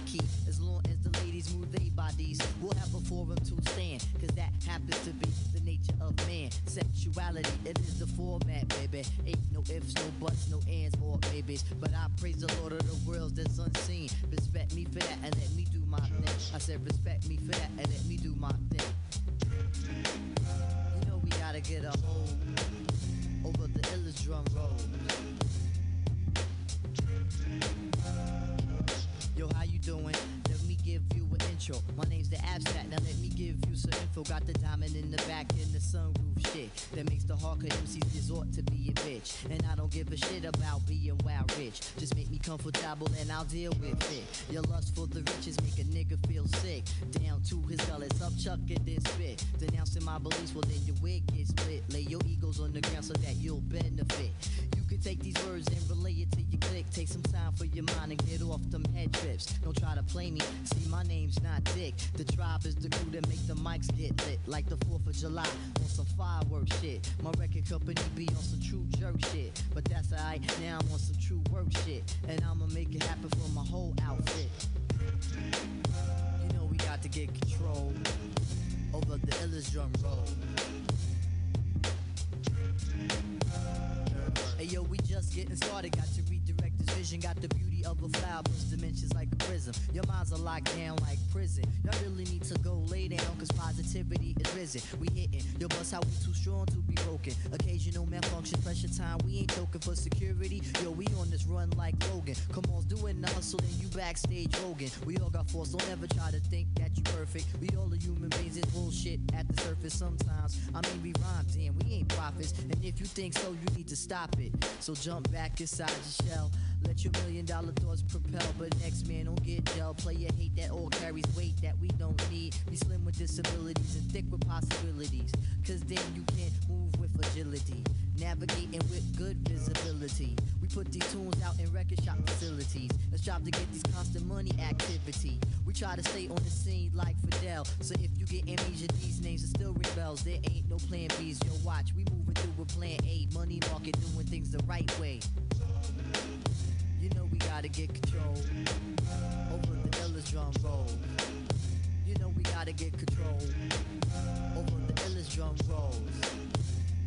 deal with it. Your lust for the riches make a nigga feel sick. Down to his gullets, up chuck this spit. Denouncing my beliefs, well then your wig gets split. Lay your egos on the ground so that you'll benefit. You can take these words and relay it to your click. Take some time for your mind and get off them head trips. Don't try to play me. See, my name's not Dick. The tribe is the crew that make the mics get lit. Like the 4th of July some shit. My record company be on some true jerk shit. But that's alright, now I'm on some true work shit. And I'ma make it happen for my whole outfit. You know we got to get control over the illest drum roll. Hey yo, we just getting started. Got this vision. Got the beauty of a flower, plus dimensions like a prism. Your minds are locked down like prison. Y'all really need to go lay down, cause positivity is risen. We hitting. your bust how we too strong to be broken. Occasional malfunction, pressure time. We ain't token for security. Yo, we on this run like Logan. Come on, doing the hustle and you backstage Logan. We all got force, don't ever try to think that you perfect. We all are human beings, it's bullshit at the surface sometimes. I mean, we rhyme, damn, we ain't prophets. And if you think so, you need to stop it. So jump back inside your shell. Let your million dollar thoughts propel, but next man don't get gel. Player hate that all carries weight that we don't need. Be slim with disabilities and thick with possibilities. Cause then you can't move with agility. Navigating with good visibility. We put these tunes out in record shop facilities. Let's strive to get these constant money activity. We try to stay on the scene like Fidel. So if you get amnesia, these names are still ring bells. There ain't no plan B's. Yo, watch, we moving through with plan A. Money market doing things the right way. We gotta get control over the illest drum roll. You know we gotta get control over the illest drum rolls.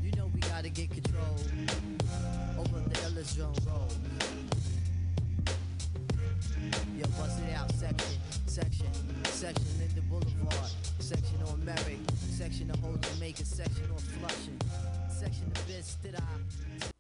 You know we gotta get control over the illest drum rolls. Yo, bust it out, section, section, section Linden Boulevard, section on Merrick, section of Old Jamaica, section on Flushing, section of Bed-Stuy.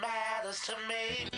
matters to me.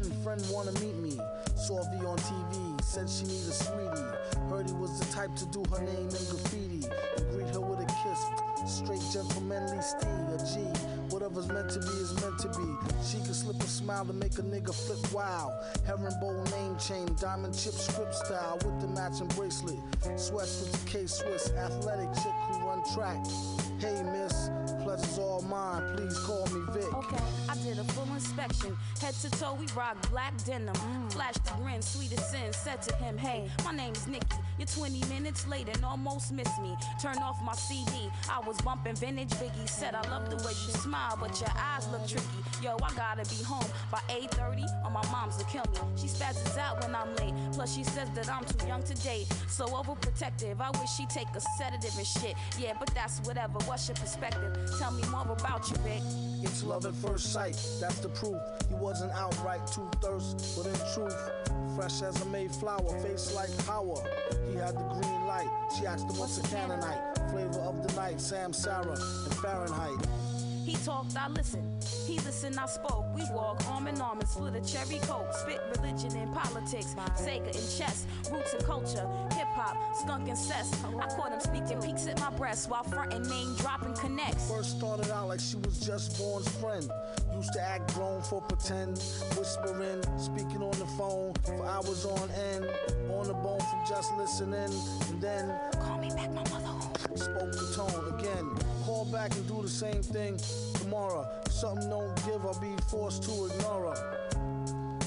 Friend, friend wanna meet me. Saw V on TV, said she need a sweetie. Heard he was the type to do her name in graffiti and greet her with a kiss. Straight gentlemanly steed, a G. Whatever's meant to be is meant to be. She can slip a smile to make a nigga flip wild. Herringbone name chain, diamond chip script style with the matching bracelet. Sweats with the K Swiss, athletic chick who run track. Hey miss, inspection. Head to toe, we rock black denim. Flashed the grin, sweet sin. Said to him, Hey, my name's Nikki. You're 20 minutes late and almost missed me. Turn off my CD. I was bumping vintage Biggie. Said, I love the way you smile, but your eyes look tricky. Yo, I gotta be home by 8:30, or my mom's will kill me. She spazzes out when I'm late. Plus, she says that I'm too young to date. So overprotective. I wish she'd take a sedative and shit. Yeah, but that's whatever. What's your perspective? Tell me more about you, Vic. It's love at first sight, that's the proof. He wasn't outright too thirst, but in truth, fresh as a Mayflower, face like power. He had the green light. She asked him what's a Canaanite, flavor of the night, Samsara and Fahrenheit. He talked, I listened. He listened, I spoke. We walked arm in arm and split a cherry coke. Spit religion and politics, Sega and chess, roots and culture, hip hop, skunk and cess. I caught him sneaking peaks at my breast while fronting name dropping connects. First started out like she was just born's friend. Used to act grown for pretend, whispering, speaking on the phone for hours on end. On the bone from just listening, and then call me back, my mother. Spoke the tone again. Call back and do the same thing tomorrow. Something don't give, I'll be forced to ignore her.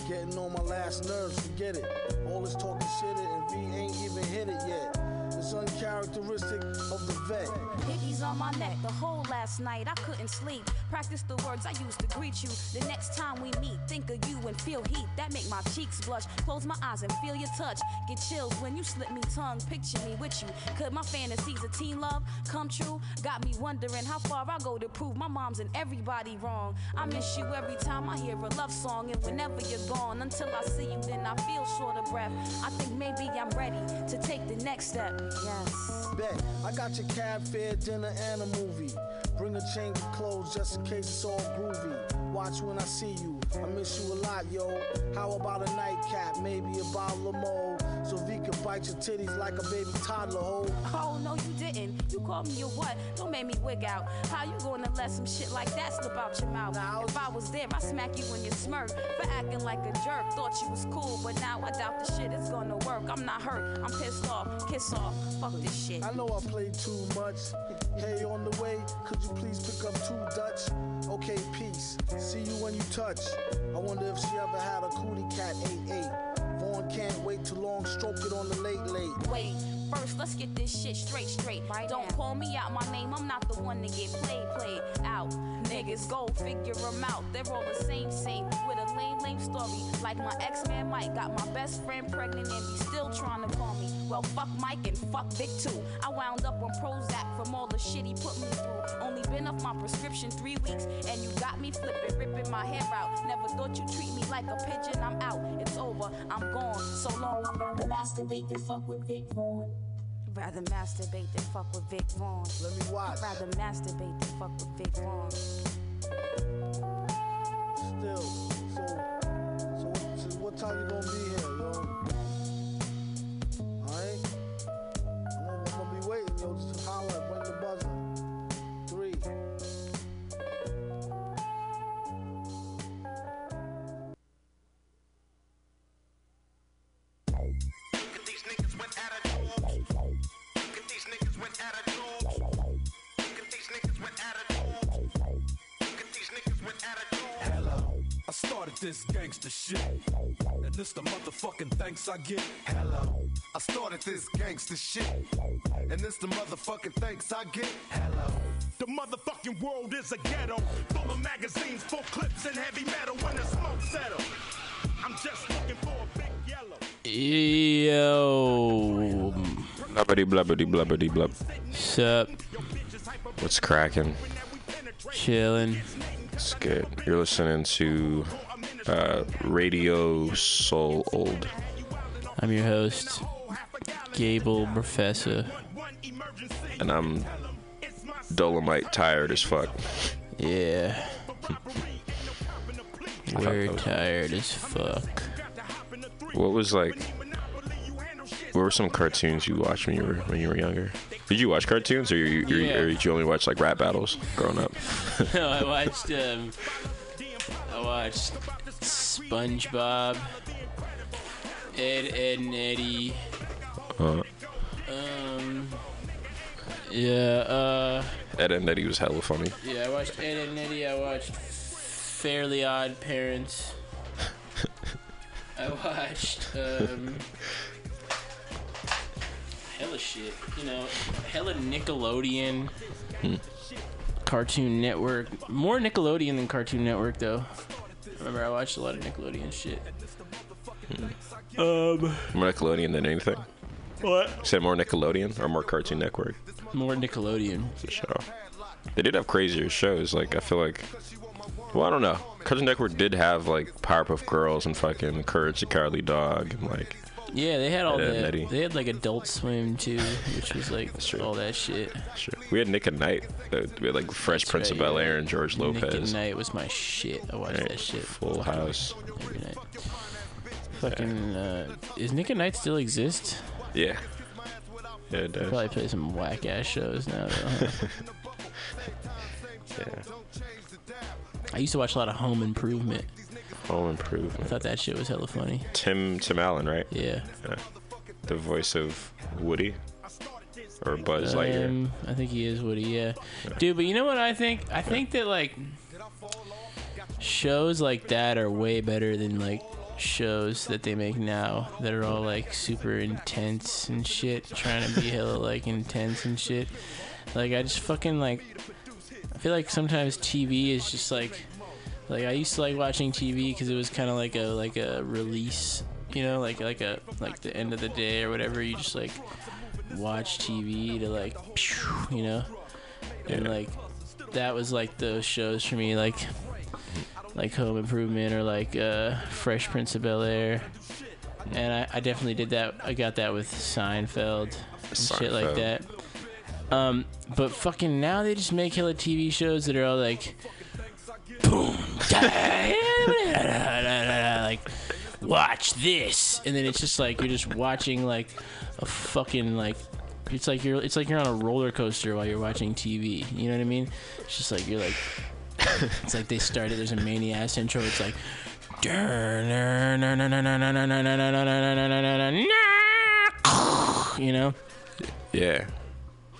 Getting on my last nerves, forget it. All this talking shit and V ain't even hit it yet. It's uncharacteristic of the vet. Hickeys on my neck the whole last night. I couldn't sleep. Practice the words I used to greet you. The next time we meet, think of you and feel heat. That make my cheeks blush. Close my eyes and feel your touch. Get chills when you slip me tongue. Picture me with you. Could my fantasies of teen love come true? Got me wondering how far I go to prove my mom's and everybody wrong. I miss you every time I hear a love song, and whenever you're gone, until I see you, then I feel short of breath. I think maybe I'm ready to take the next step. Yes. Bet I got your cab fare, dinner, and a movie. Bring a change of clothes just in case it's all groovy. Watch when I see you. I miss you a lot, yo. How about a nightcap, maybe a bottle of mold, so V can bite your titties like a baby toddler hole. Oh no, you didn't. You called me a what? Don't make me wig out. How you gonna let some shit like that slip out your mouth? if I was there, I'd smack you in your smirk for acting like a jerk. Thought you was cool, but now I doubt the shit is gonna work. I'm not hurt. I'm pissed off. Kiss off. Fuck this shit. I know I played too much. Hey, on the way, could you please pick up two Dutch? Okay, peace. See you when you touch. I wonder if she ever had a cootie cat 8-8. Vaughn can't wait too long, stroke it on the late late. Wait, first let's get this shit straight, straight. Don't call me out my name, I'm not the one to get played, played out. Niggas go figure them out, they're all the same, same. With a lame, lame story. Like my ex man Mike got my best friend pregnant and be still trying to call me. Well, fuck Mike and fuck Vic too. I wound up on Prozac from all the shit he put me through. Only been off my prescription three weeks, and you got me flipping, ripping my hair out. Never thought you'd treat me like a pigeon. I'm out, it's over, I'm gone. So long. I'd rather masturbate than fuck with Vic Vaughn. Rather masturbate than fuck with Vic Vaughn. Let me watch. Rather masturbate than fuck with Vic Vaughn. Still, so, so, what- so what time you gonna be here, this gangster shit. And this the motherfucking thanks I get. Hello. I started this gangster shit. And this the motherfucking thanks I get. Hello. The motherfucking world is a ghetto full of magazines, full clips, and heavy metal. When the smoke settle, I'm just looking for a big yellow. Yo. Blubbity blubbity blubbity blub. Sup? What's cracking? Chilling. It's good. You're listening to uh, Radio Soul Old. I'm your host, Gable Professor. And I'm Dolomite tired as fuck. Yeah. [LAUGHS] We're was- tired as fuck. What was like? What were some cartoons you watched when you were when you were younger? Did you watch cartoons, or you, you, Yeah. or did you only watch like rap battles growing up? [LAUGHS] no, I watched um, I watched SpongeBob, Ed, Edd n Eddy. Uh, Um, yeah, uh, Edd n Eddy was hella funny. yeah, I watched Edd n Eddy. I watched Fairly Odd Parents. I watched um, hella shit. You know, hella Nickelodeon. Hmm. Cartoon Network. More Nickelodeon than Cartoon Network, though. Remember, I watched a lot of Nickelodeon shit. Um, More Nickelodeon than anything. What? You said more Nickelodeon or more Cartoon Network? More Nickelodeon. For sure. They did have crazier shows. Like I feel like, well, I don't know. Cartoon Network did have like Powerpuff Girls and fucking Courage the Cowardly Dog and like Yeah, they had all and the. Eddie. They had like Adult Swim too, which was like all that shit. Sure. We had Nick at Nite. Uh, We had like Fresh Prince of Bel Air yeah. and George Lopez. Nick Lopez. at Night was my shit. I watched Right. that shit Full House. every night. Fucking, uh, is Nick at Nite still exist? Yeah. Yeah, it does. Probably play some whack ass shows now. Though, huh? [LAUGHS] Yeah. I used to watch a lot of Home Improvement. Home Improvement. I thought that shit was hella funny. Tim Tim Allen, right? Yeah. The voice of Woody or Buzz Lightyear. Um, I think he is Woody. Yeah. dude. But you know what I think? I think that like shows like that are way better than like shows that they make now that are all like super intense and shit, trying to be hella like intense and shit. Like I just fucking like. I feel like sometimes TV is just like, like I used to like watching TV because it was kind of like a like a release, you know, like like a like the end of the day or whatever. You just like watch TV to like, you know, and like that was like those shows for me, like like Home Improvement or like uh, Fresh Prince of Bel Air. And I, I definitely did that. I got that with Seinfeld and shit like that. Um, but fucking now they just make hella TV shows that are all like, boom, [LAUGHS] like, watch this, and then it's just like you're just watching like a fucking like. It's like you're. It's like you're on a roller coaster while you're watching TV. You know what I mean? It's just like you're like. [LAUGHS] it's like they started. There's a maniac intro. It's like. You know? Yeah.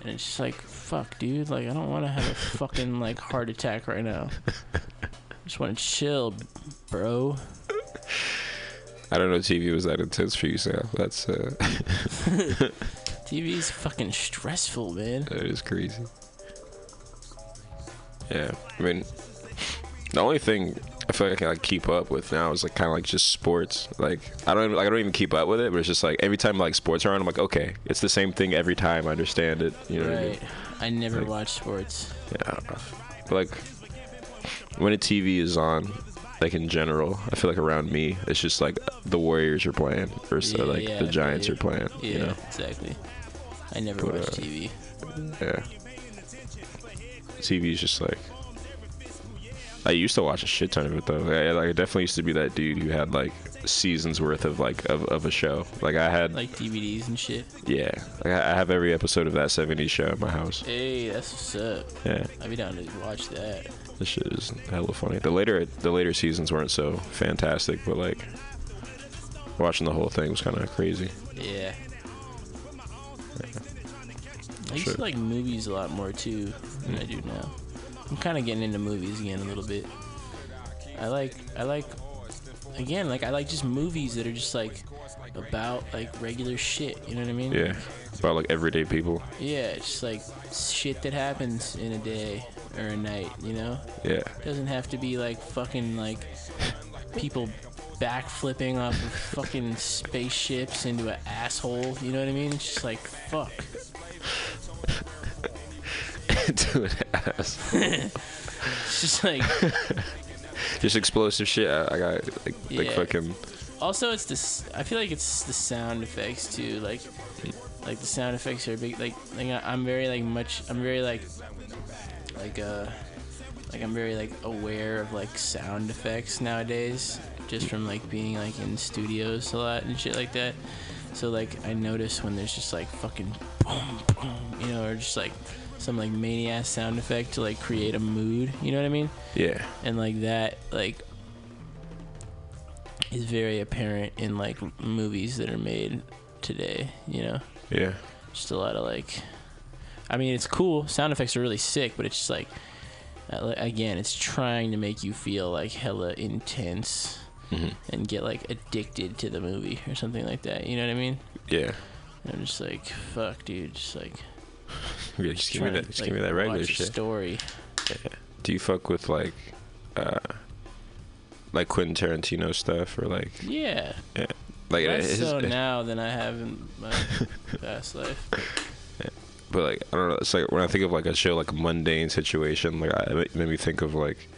And it's just like, fuck, dude. Like, I don't want to have a fucking, like, heart attack right now. I just want to chill, bro. I don't know TV was that intense for you, Sam. That's uh [LAUGHS] TV's fucking stressful, man. [LAUGHS] that is crazy. Yeah. I mean the only thing I feel like I can like keep up with now is like kind of like just sports. Like I don't even, like I don't even keep up with it, but it's just like every time like sports are on, I'm like, okay, it's the same thing every time. I understand it. You know what I mean? Right. I never Like- watch sports. Yeah. Like when a TV is on, like in general, I feel like around me, it's just like the Warriors are playing versus Yeah, like yeah, the Giants are playing. Yeah, You know? exactly. I never But, watch uh, TV. Yeah. TV is just like. I used to watch a shit ton of it though. I, like, I definitely used to be that dude who had like seasons worth of like of, of a show. Like I had, Like DVDs and shit. yeah, like I I have every episode of that '70s show at my house. Hey, that's what's up. Yeah. I'd be down to watch that. This shit is hella funny. The later the later seasons weren't so fantastic, but like watching the whole thing was kind of crazy. Yeah. I used Sure. to like movies a lot more too than I mm. do now. I'm kind of getting into movies again a little bit. I like I like again, like I like just movies that are just like about like regular shit. You know what I mean? Yeah, about like everyday people. Yeah, it's just like shit that happens in a day or a night. You know? Yeah. It doesn't have to be like fucking like [LAUGHS] people backflipping off of fucking spaceships into an asshole. You know what I mean? It's just like fuck. [LAUGHS] to an ass. it's just like [LAUGHS] Just explosive shit. I, I got like like fucking. Also, it's this. I feel like it's the sound effects too. Like, like the sound effects are big. Like, like I'm very like much. I'm very like, like uh, like I'm very like aware of like sound effects nowadays, just from like being like in studios a lot and shit like that. So like I notice when there's just like fucking boom, boom, you know, or just like some like mania sound effect to like create a mood. You know what I mean? Yeah. And like that, like is very apparent in like movies that are made today, you know? Yeah. Just a lot of like I mean, it's cool. Sound effects are really sick, but it's just like again, it's trying to make you feel like hella intense Mhm. and get like addicted to the movie or something like that. You know what I mean? Yeah. And I'm just like, fuck, dude, just like [LAUGHS] just give me that. Just like, give me that regular shit. story. Yeah. Do you fuck with like, uh, like Quentin Tarantino stuff or like? Yeah. Yeah. Like Less his- so [LAUGHS] now than I have in my [LAUGHS] past life. but like I don't know. It's like when I think of like a show like a mundane situation, like I, it made me think of like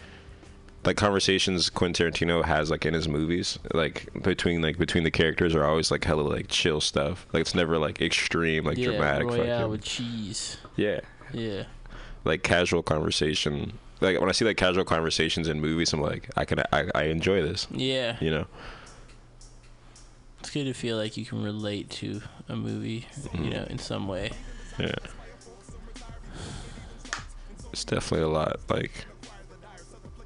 like conversations Quentin Tarantino has like in his movies, like between like between the characters are always like hella like chill stuff. Like it's never like extreme, like yeah, dramatic. Royale fucking- with cheese. Yeah, Yeah. like casual conversation. Like when I see like casual conversations in movies, I'm like I can I, I enjoy this. Yeah. You know. It's good to feel like you can relate to a movie, you Mhm. know, in some way. Yeah. It's definitely a lot like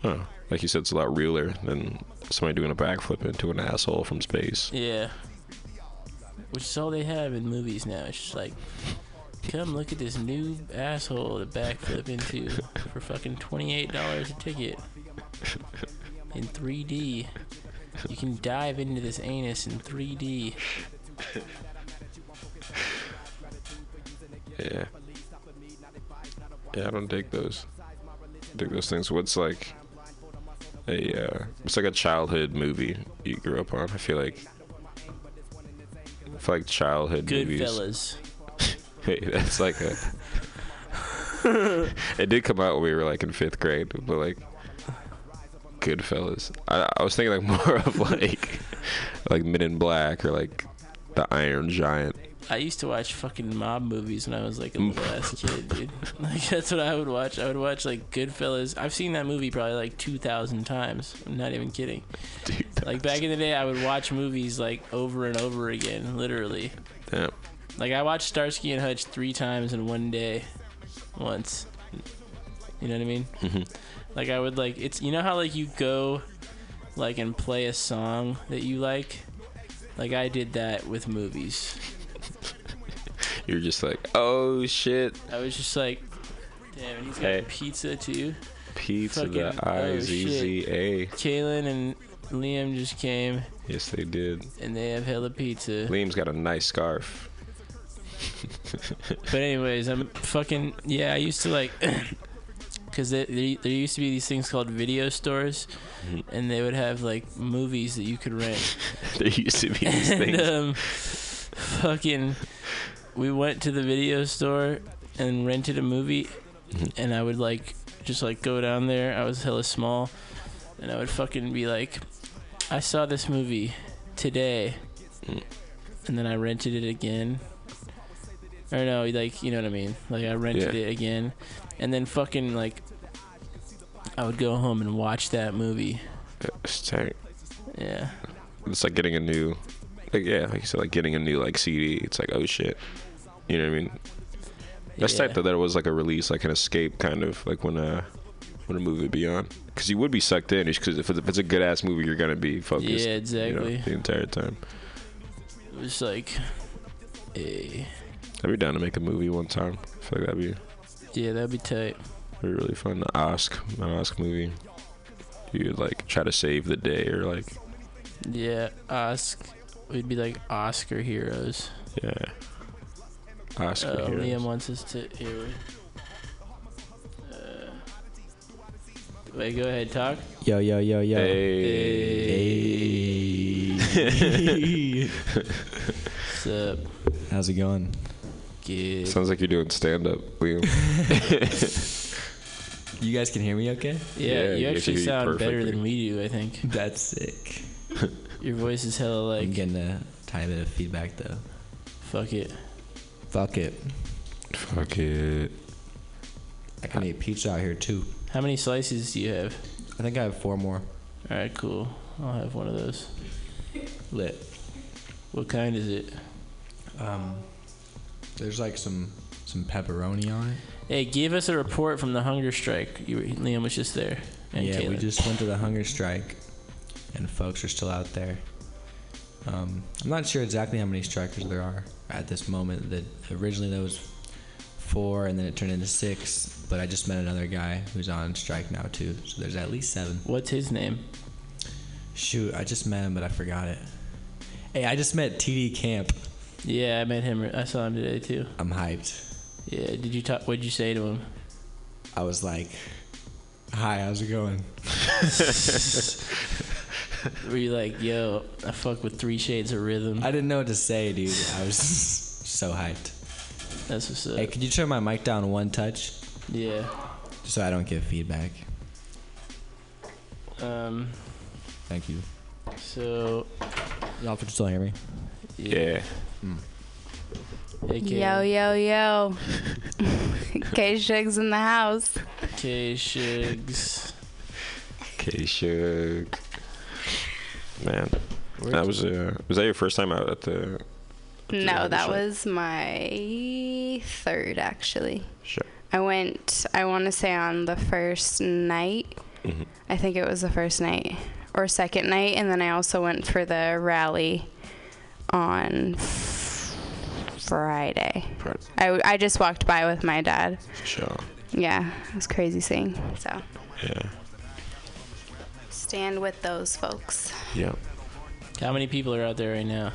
oh, like you said, it's a lot realer than somebody doing a backflip into an asshole from space. Yeah. Which is all they have in movies now. It's just like, come look at this new asshole to backflip into for fucking $28 a ticket in 3D. You can dive into this anus in 3D. Yeah. Yeah, I don't dig those. Dig those things. What's like a uh, what's like a childhood movie you grew up on? I feel like I feel like childhood movies. Goodfellas. Hey, that's like a. it did come out when we were like in fifth grade, but like Goodfellas. I, I was thinking like [LAUGHS] more of like like Men in Black or like the Iron Giant. I used to watch fucking mob movies when I was like a little ass kid, dude. Like that's what I would watch. I would watch like Goodfellas. I've seen that movie probably like two thousand times. I'm not even kidding. Dude, like back in the day, I would watch movies like over and over again, literally. Damn. Like I watched Starsky and Hutch three times in one day, once. You know what I mean? Mhm. Like I would like it's you know how like you go, like and play a song that you like. Like I did that with movies. [LAUGHS] You're just like, oh shit, I was just like, damn, and he's got Hey. pizza too. pizza, Fucking- the I Z Z A. Kaylin and Liam just came Yes, they did. and they have hella pizza. Liam's got a nice scarf. [LAUGHS] But anyways, I'm fucking yeah. I used to like, [COUGHS] cause there, there there used to be these things called video stores, Mm-hmm. and they would have like movies that you could rent. [LAUGHS] there used to be these and, things. um, fucking, we went to the video store and rented a movie, Mm-hmm. and I would like just like go down there. I was hella small, and I would fucking be like, I saw this movie today, Mm. and then I rented it again. Or no, like you know what I mean. Like I rented Yeah. it again, and then fucking like, I would go home and watch that movie. It's tight. Yeah. It's like getting a new, like yeah, like you said, like getting a new like CD. It's like oh shit, you know what I mean? That's Yeah. tight that was like a release, like an escape kind of like when uh when a movie would be on, because you would be sucked in. Because if, it's- if it's a good ass movie, you're gonna be focused. Yeah, you know, exactly. the entire time. It was like, a I'd be down to make a movie one time. I feel like that'd be yeah, that'd be tight. be really fun. The Ask, an Ask movie. You'd like try to save the day or like Yeah, Oscar. We'd be like Oscar heroes. Yeah. Oscar Oh, heroes. Liam wants us to hear. Uh, wait, go ahead, talk. Yo, yo, yo, yo. Hey. Hey. What's [LAUGHS] up? How's it going? Good. Sounds like you're doing stand up, Liam. [LAUGHS] You guys can hear me okay? Yeah, you I actually can hear sound better perfectly. than we do. I think [LAUGHS] That's sick. [LAUGHS] your voice is hella like. I'm getting a tiny bit of feedback though. Fuck it. Fuck it. Fuck it. I can eat pizza out here too. How many slices do you have? I think I have four more. All right, cool. I'll have one of those. Lit. What kind is it? Um, there's like some some pepperoni on it. Hey, give us a report from the hunger strike. You, Liam was just there. And yeah, we just went to the hunger strike, and folks are still out there. Um, I'm not sure exactly how many strikers there are at this moment. That originally there was four, and then it turned into six. But I just met another guy who's on strike now too, so there's at least seven. What's his name? Shoot, I just met him, but I forgot it. Hey, I just met TD Camp. Yeah, I met him. I saw him today too. I'm hyped. Yeah. Did you talk? What'd you say to him? I was like, "Hi, how's it going?" [LAUGHS] Were you like, yo, I fuck with three shades of rhythm? I didn't know what to say, dude. I was [LAUGHS] so hyped. That's what's up. Hey, could you turn my mic down one touch? Yeah. Just so I don't give feedback. Um. Thank you. So. Y'all can still hear me? Yeah. Hey, Yo, yo, yo. [LAUGHS] K Shugs in the house. K Shigs. K Shug. Man, that was uh, was that your first time out at the? at No, hunger that strike? was my third actually. Sure. I went, I want to say on the first night. Mhm. I think it was the first night or second night. And then I also went for the rally on Friday. I, I just walked by with my dad. Sure. Yeah, it was crazy seeing. So Yeah. stand with those folks. Yeah. How many people are out there right now?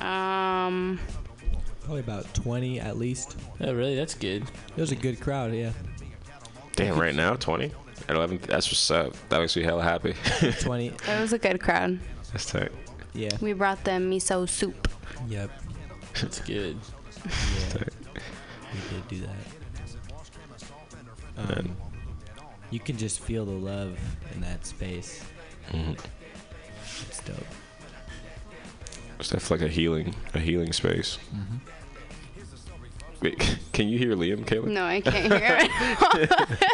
Um, Probably about 20 at least. Oh, really? That's good. It was a good crowd, yeah. Damn, right now twenty at eleven. That's what's up. That makes me hella happy. [LAUGHS] 20. it was a good crowd. That's tight. Yeah. We brought them miso soup. Yep. That's good. Yeah. [LAUGHS] We did do that. Um, you can just feel the love in that space. Mhm. It's dope. It's definitely like a healing, a healing space. Mhm. Wait, [LAUGHS] can you hear Liam, Kaylin? No, I can't hear it. [LAUGHS]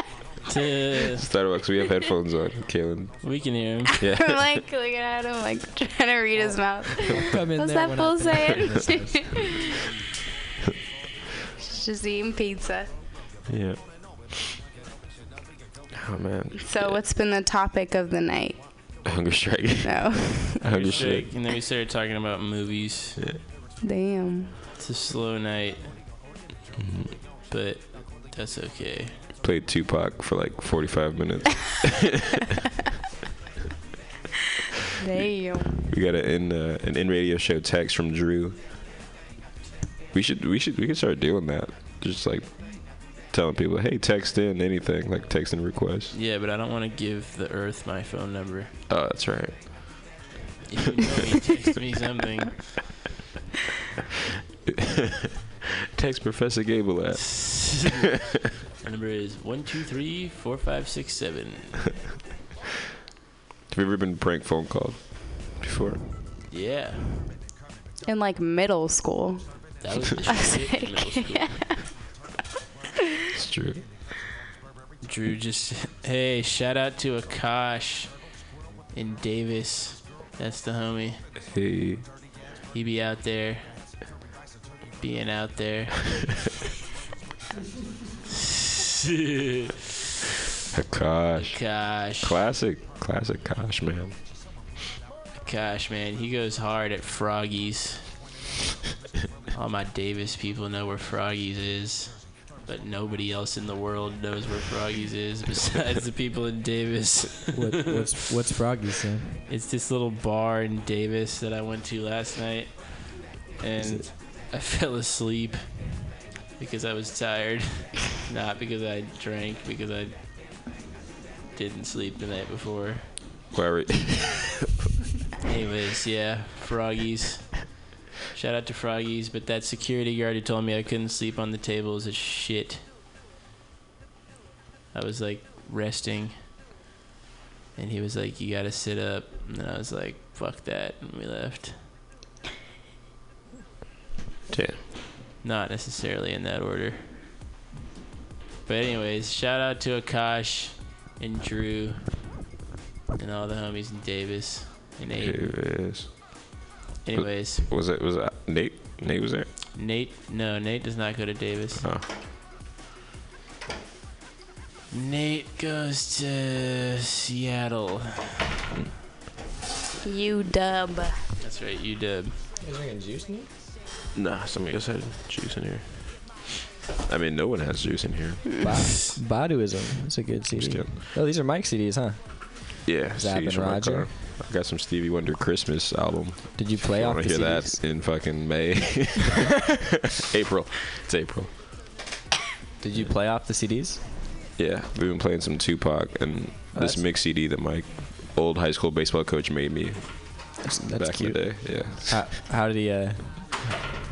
Starbucks, we have headphones on, Kaylin. We can hear him. Yeah. I'm [LAUGHS] like looking at him, like trying to read his mouth. [LAUGHS] Come in What's there that when fool saying? [LAUGHS] this. Just eating pizza. Yeah. Oh man. So, what's been the topic of the night? Hunger strike. No. Hunger strike. And then we started talking about movies. Yeah. Damn. It's a slow night, mm-hmm. but that's okay. Played Tupac for like 45 minutes. [LAUGHS] Damn. we got an in uh, an in radio show text from Drew. We should we should we could start doing that. Just like telling people, hey, text in anything like text in requests. Yeah, but I don't want to give the Earth my phone number. Oh, that's right. If [LAUGHS] You know he texted me something. [LAUGHS] text Professor Gable at. My number is one two three four five six seven. [LAUGHS] Have you ever been prank phone called before? Yeah, In like middle school. that was [LAUGHS] the I was shit in middle school. [LAUGHS] It's true. Drew just hey, shout out to Akash in Davis. That's the homie. Hey. He be out there, being out there. Akash. Akash. Classic, classic Kosh, man. Gosh, man, he goes hard at Froggies. All my Davis people know where Froggies is. but nobody else in the world knows where Froggies is [LAUGHS] besides the people in Davis. What, what's what's Froggy's son? It's this little bar in Davis that I went to last night, and I fell asleep because I was tired, [LAUGHS] not because I drank, because I didn't sleep the night before. Where [LAUGHS] Anyways, yeah, Froggies. Shout out to Froggies, but that security guard who told me I couldn't sleep on the table is a shit. I was like resting, and he was like, "You gotta sit up," and I was like, "Fuck that," and we left. Yeah. Not necessarily in that order. But anyways, shout out to Akash and Drew and all the homies in Davis and Aiden. Davis. Anyways, Was it was it Nate? Nate was there. Nate, no, Nate does not go to Davis. Oh. Nate goes to Seattle. U Dub. That's right, UW. You drinking juice, Nate? Nah, somebody else had juice in here. I mean, no one has juice in here. [LAUGHS] Ba- Baduizm. It's a good CD. Oh, these are Mike CDs, huh? Yeah, Zapp CDs and from my Roger. car. I got some Stevie Wonder Christmas album. Did you play off wanna the hear CDs? that in fucking May, [LAUGHS] April? It's April. Did you play off the CDs? Yeah, we've been playing some Tupac and Oh, this that's- mix CD that my old high school baseball coach made me That's back cute. in the day. Yeah. How, how did he? Uh,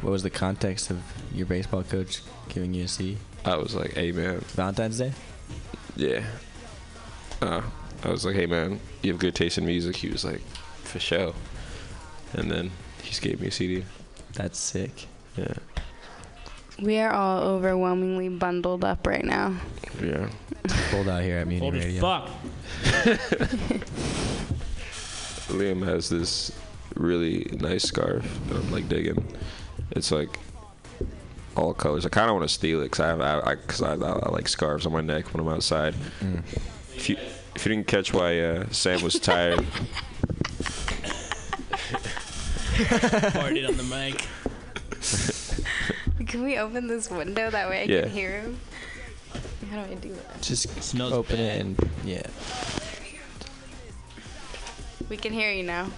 what was the context of your baseball coach giving you a CD? I was like, hey man, Valentine's Day. yeah. Uh, I was like, hey man, you have good taste in music. He was like, for sure. And then he just gave me a CD. That's sick. Yeah. We are all overwhelmingly bundled up right now. Yeah. Cold out here at Mutiny Cold as Radio. fuck. [LAUGHS] Liam has this really nice scarf that I'm like digging. It's like all colors. I kind of want to steal it because I have I, I, cause I, I, I like scarves on my neck when I'm outside. Mm. If you if you didn't catch why uh, Sam was tired, [LAUGHS] Farted on the mic. [LAUGHS] Can we open this window that way I Yeah. can hear him? How do I do that? Just smells open it and yeah. We can hear you now.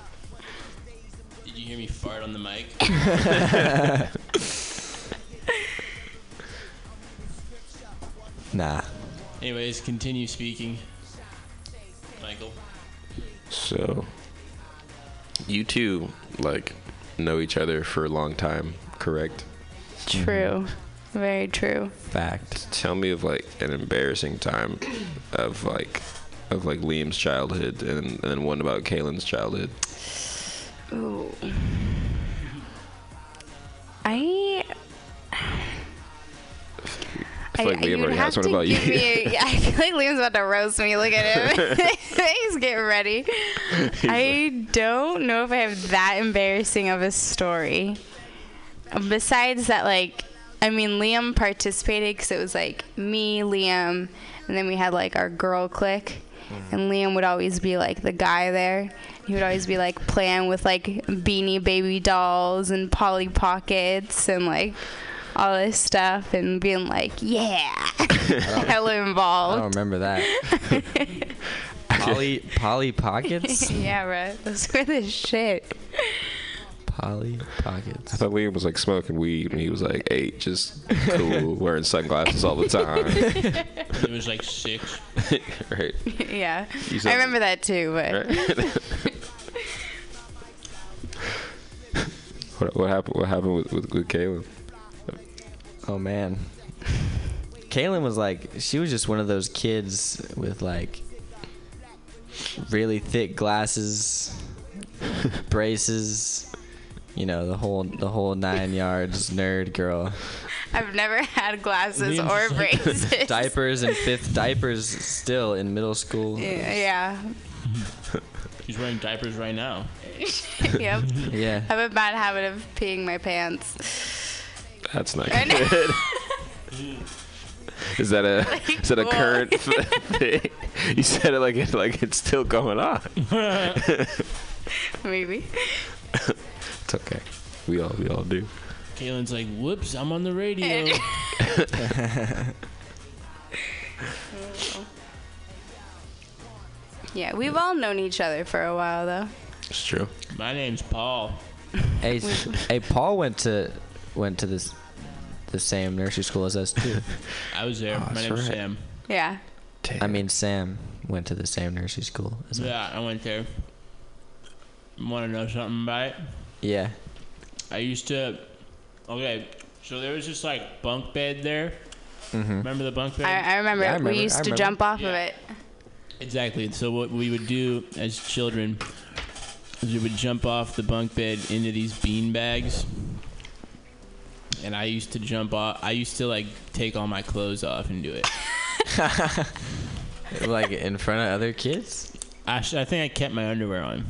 Did you hear me fart on the mic? [LAUGHS] Nah. Anyways, continue speaking. Michael. so you two like know each other for a long time, correct? True. Very true. Fact. Tell me of like an embarrassing time of like of like Liam's childhood and, and then one about Kaylin's childhood. Ooh. I. I feel like Liam already has one about you. me [LAUGHS] I feel like Liam's about to roast me. Look at him. [LAUGHS] He's getting ready. I don't know if I have that embarrassing of a story. Besides that, like, I mean, Liam participated because it was like me, Liam, and then we had like our girl clique. And Liam would always be like the guy there. He would always be like playing with like beanie baby dolls and Polly Pockets and like all this stuff and being like, yeah, [LAUGHS] [LAUGHS] hella involved. I don't remember that. [LAUGHS] Polly Polly Pockets. yeah, right. Those were the shit. Polly Pockets. I thought Liam was like smoking weed and he was like eight, just cool, [LAUGHS] wearing sunglasses all the time. [LAUGHS] It was like six. [LAUGHS] right. yeah. You I remember that too, but What, what happened? What happened with with, with Kaylin? Oh man. Kaylin was like she was just one of those kids with like really thick glasses, braces, you know, the whole the whole nine yards nerd girl. I've never had glasses Liam's or like- [LAUGHS] braces. diapers and fifth diapers still in middle school. yeah. yeah. [LAUGHS] She's wearing diapers right now. [LAUGHS] yep. Yeah. I have a bad habit of peeing my pants. That's not good. Is that a is that a Whoa. current thing? You said it like it like it's still going on. Maybe. It's okay. We all we all do. Kaylin's like, whoops, I'm on the radio. [LAUGHS] [LAUGHS] Yeah, we've all known each other for a while though. It's true. My name's Paul. Hey, [LAUGHS] hey, Paul went to went to this the same nursery school as us too. I was there. Oh, My name's right. Sam. Yeah. I mean, Sam went to the same nursery school as us. Yeah, I went there. Want to know something about it? Yeah. I used to. Okay, so there was this like bunk bed there. Mm-hmm. Remember the bunk bed? I, I, remember we used to jump off of it. Exactly. So what we would do as children is we would jump off the bunk bed into these bean bags. And I used to jump off. I used to like take all my clothes off and do it. [LAUGHS] like in front of other kids. Actually, I think I kept my underwear on.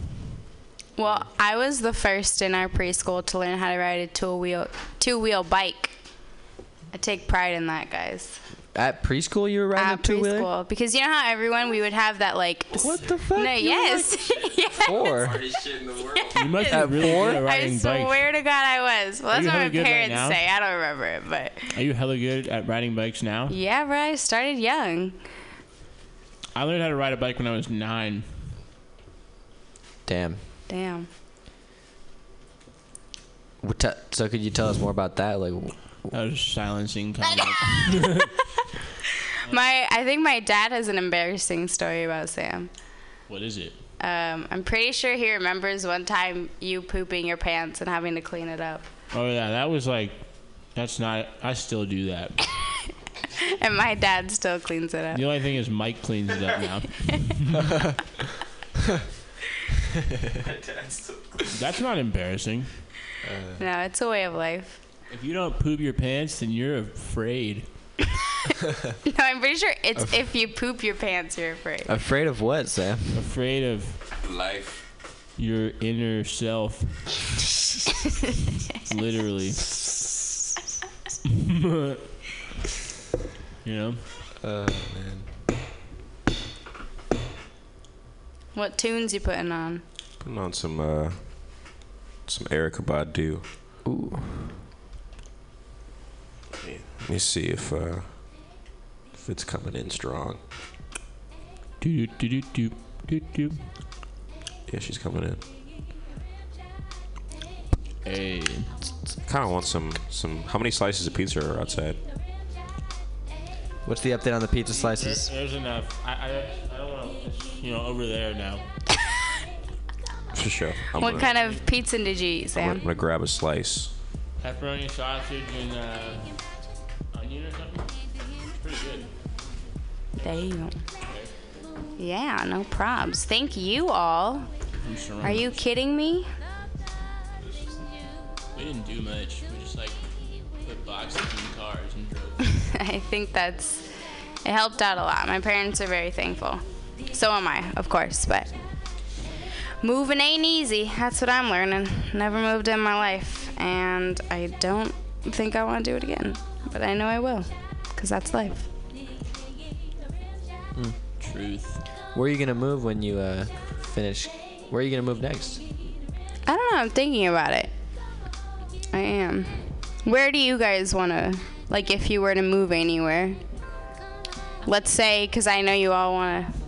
Well, I was the first in our preschool to learn how to ride a two wheel two wheel bike. I take pride in that, guys. At preschool, you were riding At a two wheeler. preschool, because you know how everyone we would have that like. What the fuck? No, You were, yes, [LAUGHS] yes. Four. [LAUGHS] You must be At really four? good at I riding bikes. swear to God, I was. Well, Are that's you what hella my good right parents now? say. I don't remember it, but Are you hella good at riding bikes now? yeah, bro. I started young. I learned how to ride a bike when I was nine. Damn. Damn. What te- So could you tell us more about that? Like, I was silencing [LAUGHS] comment. [LAUGHS] My, I think my dad has an embarrassing story about Sam. what is it? Um, I'm pretty sure he remembers one time you pooping your pants and having to clean it up. Oh yeah, that was like, that's not. I still do that. [LAUGHS] And my dad still cleans it up. The only thing is Mike cleans it up now. [LAUGHS] That's not embarrassing. Uh. No, it's a way of life. If you don't poop your pants, then you're afraid. [LAUGHS] No, I'm pretty sure it's if you poop your pants, you're afraid. afraid of what, Sam? Afraid of life. Your inner self. [LAUGHS] Literally. you know? Oh man. What tunes you putting on? Putting on some uh, some Erykah Badu. Ooh. Let me, see if uh, if it's coming in strong. Do do do do do do. Yeah, she's coming in. Hey. Kind of want some some. How many slices of pizza are outside? What's the update on the pizza There- slices? there's enough. I, I, you know, over there now. [LAUGHS] For sure. I'm what gonna, kind of pizza did you eat, I'm Sam? gonna, I'm gonna grab a slice. Pepperoni, sausage, and uh, onion or something. It's pretty good. Damn. Yeah, no probs. Thank you all. I'm. Are you kidding me? We didn't do much. We just like put boxes in cars and drove. [LAUGHS] I think that's it helped out a lot. My parents are very thankful. So am I, of course, but moving ain't easy. That's what I'm learning. Never moved in my life, and I don't think I want to do it again. But I know I will, cause that's life. Truth. Where are you gonna move when you uh, finish? Where are you gonna move next? I don't know. I'm thinking about it. I am. Where do you guys want to, like, if you were to move anywhere? Let's say, because I know you all want to,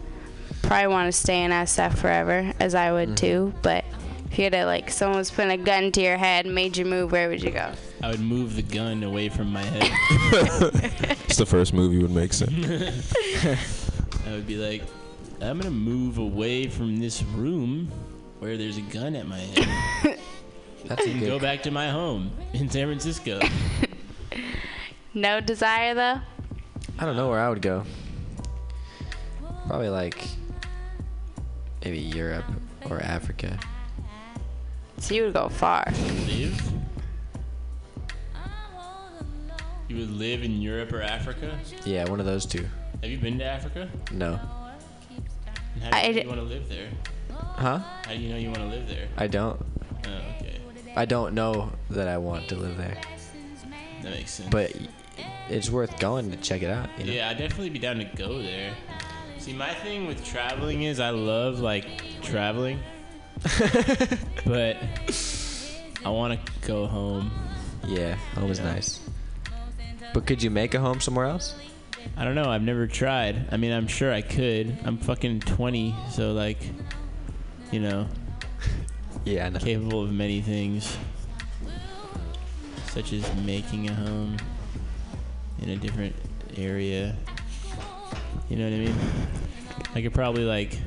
probably want to stay in SF forever, as I would mm-hmm. too. But if you had to, like, someone was putting a gun to your head and made you move, where would you go? I would move the gun away from my head. [LAUGHS] It's the first move you would make, Sam. [LAUGHS] I would be like, I'm gonna move away from this room where there's a gun at my head. [LAUGHS] That's a and good- go back to my home in San Francisco. No desire, though? I don't know where I would go. Probably like maybe Europe or Africa. So you would go far. live? You would live in Europe or Africa? Yeah, one of those two. Have you been to Africa? No. And how do you, I know d- you want to live there? Huh? How do you know you want to live there? I don't. Oh, okay. I don't know that I want to live there. That makes sense. But it's worth going to check it out. You know? Yeah, I'd definitely be down to go there. See, my thing with traveling is I love like traveling, [LAUGHS] but I want to go home. Yeah, home is Yeah. nice. But could you make a home somewhere else? I don't know. I've never tried. I mean, I'm sure I could. I'm fucking 20, so like, you know. [LAUGHS] Yeah, I know. Capable of many things, such as making a home in a different area. You know what I mean? I could probably like.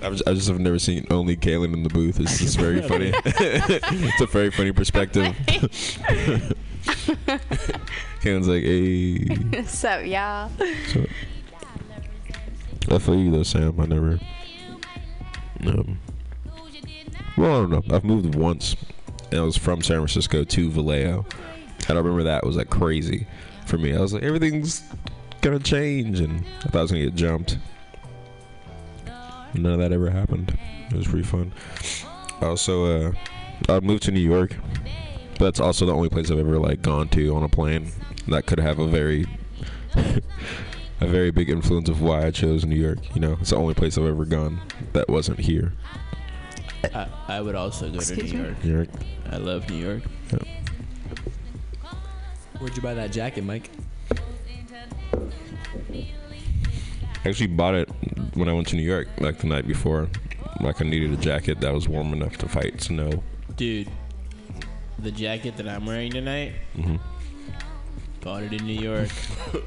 I, was, I just have never seen only Kaylin in the booth. It's just very [LAUGHS] funny. [LAUGHS] it's a very funny perspective. [LAUGHS] Kaylin's like, hey. so yeah. So, I feel you though, Sam. I never. Um, well, I don't know. I've moved once, and I was from San Francisco to Vallejo. And I remember that was like crazy for me. I was like, everything's gonna change, and I thought I was gonna get jumped. None of that ever happened. It was pretty fun. Also, uh, I moved to New York. But that's also the only place I've ever like gone to on a plane. That could have a very, [LAUGHS] a very big influence of why I chose New York. You know, it's the only place I've ever gone that wasn't here. I, I would also go Excuse to New me? York. New York. I love New York. Where'd you buy that jacket, Mike? I actually bought it when I went to New York, like the night before. Like I needed a jacket that was warm enough to fight snow. Dude, the jacket that I'm wearing tonight, hmm bought it in New York.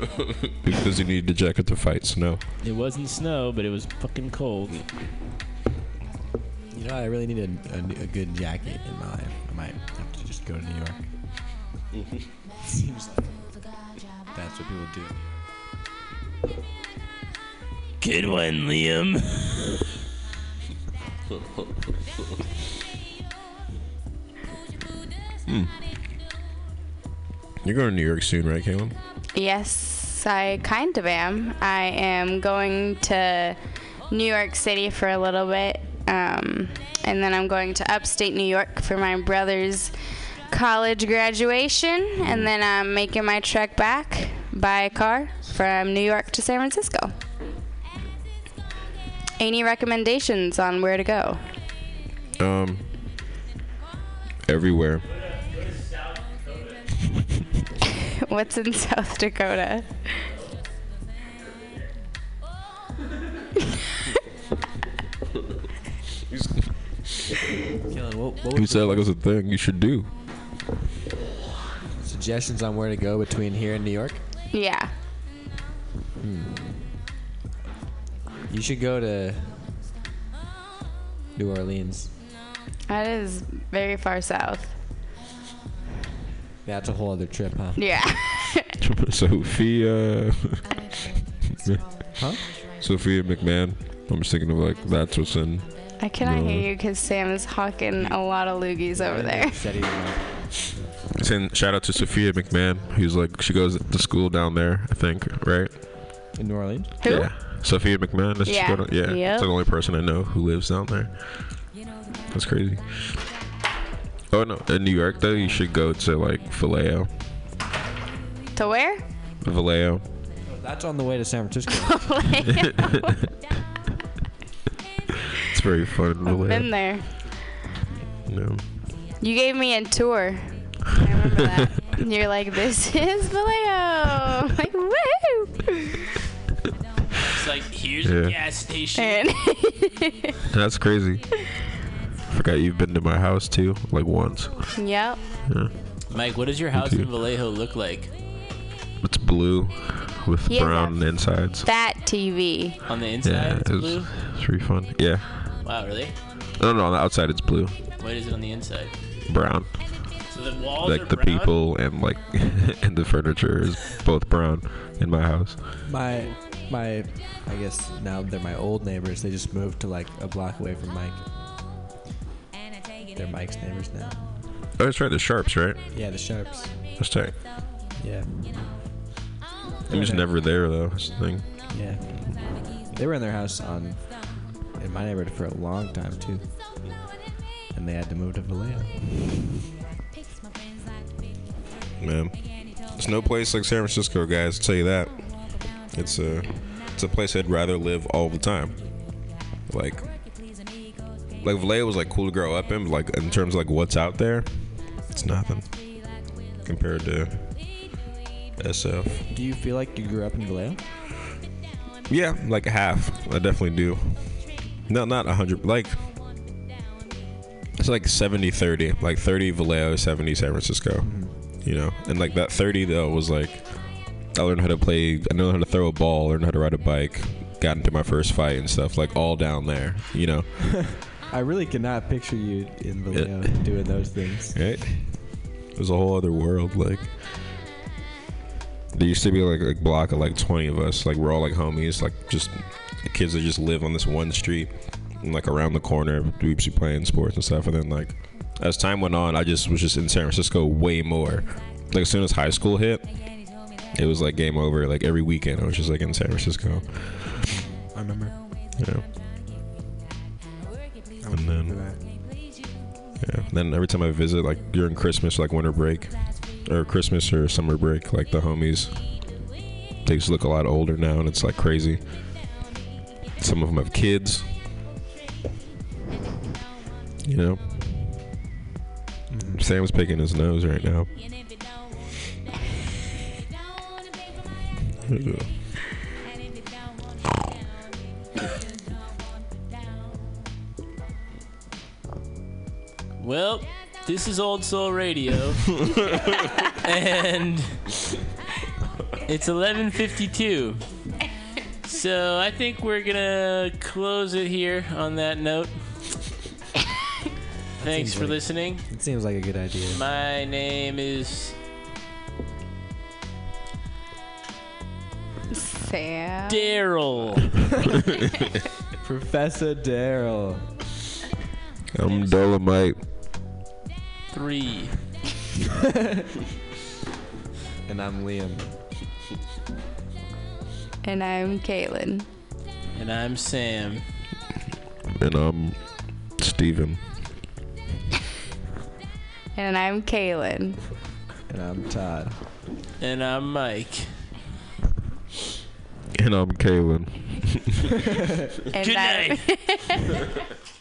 [LAUGHS] because you needed a jacket to fight snow. It wasn't snow, but it was fucking cold. You know, I really need a, a, a good jacket in my life. I might have to just go to New York. [LAUGHS] Seems like that's what people do. Good one, Liam. Hmm. You're going to New York soon, right, Kaylin? Yes, I kind of am. I am going to New York City for a little bit, um, and then I'm going to upstate New York for my brother's college graduation, and then I'm making my trek back by car from New York to San Francisco. Any recommendations on where to go? Um, everywhere. [LAUGHS] What's in South Dakota? Keelan, what, what You said like it was a thing you should do. suggestions on where to go between here and New York? Yeah. Hmm. You should go to New Orleans. That is very far south. That's a whole other trip, huh? Yeah. [LAUGHS] Sophia. [LAUGHS] Huh? Sophia McMahon. I'm just thinking of like that's what's in. I cannot New hear you because Sam is hawking a lot of loogies over there. Saying shout out to Sophia McMahon, who's like she goes to school down there. I think, right? In New Orleans? Who? Yeah, Sophia McMahon. Does she Yeah. go to- yeah. Yep. It's the only person I know who lives down there. That's crazy. Oh no, in New York though, you should go to like Vallejo. To where? Vallejo. That's on the way to San Francisco. [LAUGHS] It's very fun in Vallejo. Been there. No. You gave me a tour. I remember that. [LAUGHS] You're like, this is Vallejo. I'm like, woo! It's like here's Yeah. a gas station. [LAUGHS] That's crazy. I Forgot you've been to my house too, like once. yep. Yeah. Mike, what does your house in Vallejo look like? It's blue with He has brown insides. Fat TV. On the inside, Yeah, it's it was, blue. it's pretty fun. Yeah. Wow, really? No, no, on the outside it's blue, What is it on the inside? brown. So the walls Like are the brown? people and like [LAUGHS] and the furniture is both brown in my house. My, my, I guess now they're my old neighbors. They just moved to like a block away from Mike. They're Mike's neighbors now. Oh, that's right. The Sharps, right? Yeah, the Sharps. That's tight. Yeah. I'm just never there though. That's the thing. Yeah. They were in their house on in my neighborhood for a long time too. And they had to move to Vallejo. Man, there's no place like San Francisco, guys. I'll tell you that. It's a it's a place I'd rather live all the time. Like, like Vallejo was like cool to grow up in, but like in terms of like what's out there, it's nothing. compared to SF. Do you feel like you grew up in Vallejo? Yeah, like half. I definitely do. No, not a hundred. Like it's like 70-30. Like thirty Vallejo, seventy San Francisco. Mm-hmm. You know, and like that thirty though was like I learned how to play. I know how to throw a ball. Learned how to ride a bike. Got into my first fight and stuff. Like all down there. You know. [LAUGHS] I really cannot picture you in Vallejo doing those things. Right? It was a whole other world. Like there used to be like a block of like twenty of us. Like we're all like homies. Like just kids that just live on this one street. And like around the corner, we to be playing sports and stuff. And then like as time went on, I just was just in San Francisco way more. Like as soon as high school hit, it was like game over. Like every weekend, I was just like in San Francisco. I remember. Yeah. And then, yeah. Then every time I visit, like during Christmas, like winter break, or Christmas or summer break, like the homies, they just look a lot older now, and it's like crazy. Some of them have kids. You know. Mm-hmm. Sam's picking his nose right now. Well, this is Old Soul Radio, [LAUGHS] and it's 11:52. So I think we're gonna close it here on that note. Thanks for like- listening. It seems like a good idea. My name is Sam. Daryl. [LAUGHS] Professor Daryl. I'm Dolomite. Three. [LAUGHS] and I'm Liam. And I'm Caitlin. And I'm Sam. And I'm Steven. And I'm Kaylin. And I'm Todd. And I'm Mike. And I'm Kaylin. [LAUGHS] And Good I'm- night. [LAUGHS]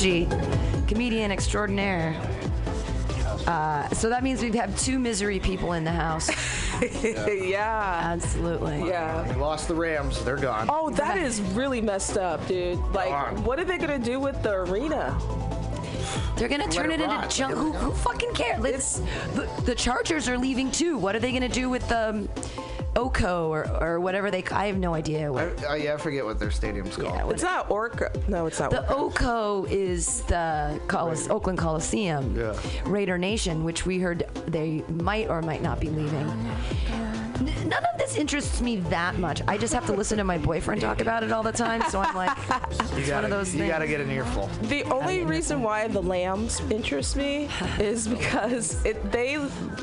Steve comedian extraordinaire. Uh, so that means we have two misery people in the house. [LAUGHS] yeah. [LAUGHS] Absolutely. Yeah. We lost the Rams. They're gone. Oh, that is really messed up, dude. Like, Darn. what are they gonna do with the arena? They're gonna turn it it, into junk. Who, who fucking cares? Let's, the, the Chargers are leaving too. What are they gonna do with the um, O.co or, or whatever they? I have no idea. I, What, oh, yeah, I forget what their stadium's called. Yeah, It's not Orca. No, it's not. the Orca. O.co is the Colis- Oakland Coliseum, Yeah. Raider Nation, which we heard they might or might not be leaving. N- None of this interests me that much. I just have to listen to my boyfriend talk about it all the time. So I'm like, [LAUGHS] You it's gotta, one of those you things. gotta get an earful. The only reason why the Lambs interest me is because it, they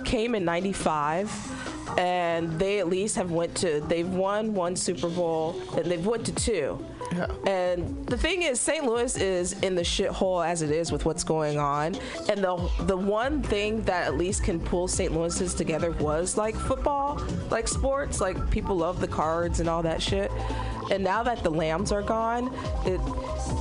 came in '95, and they at least have went to they've won one Super Bowl and they've went to two. Yeah. And the thing is, St. Louis is in the shithole as it is with what's going on. And the the one thing that at least can pull St. Louis's together was like football, like sports, like people love the cards and all that shit. And now that the Lambs are gone, it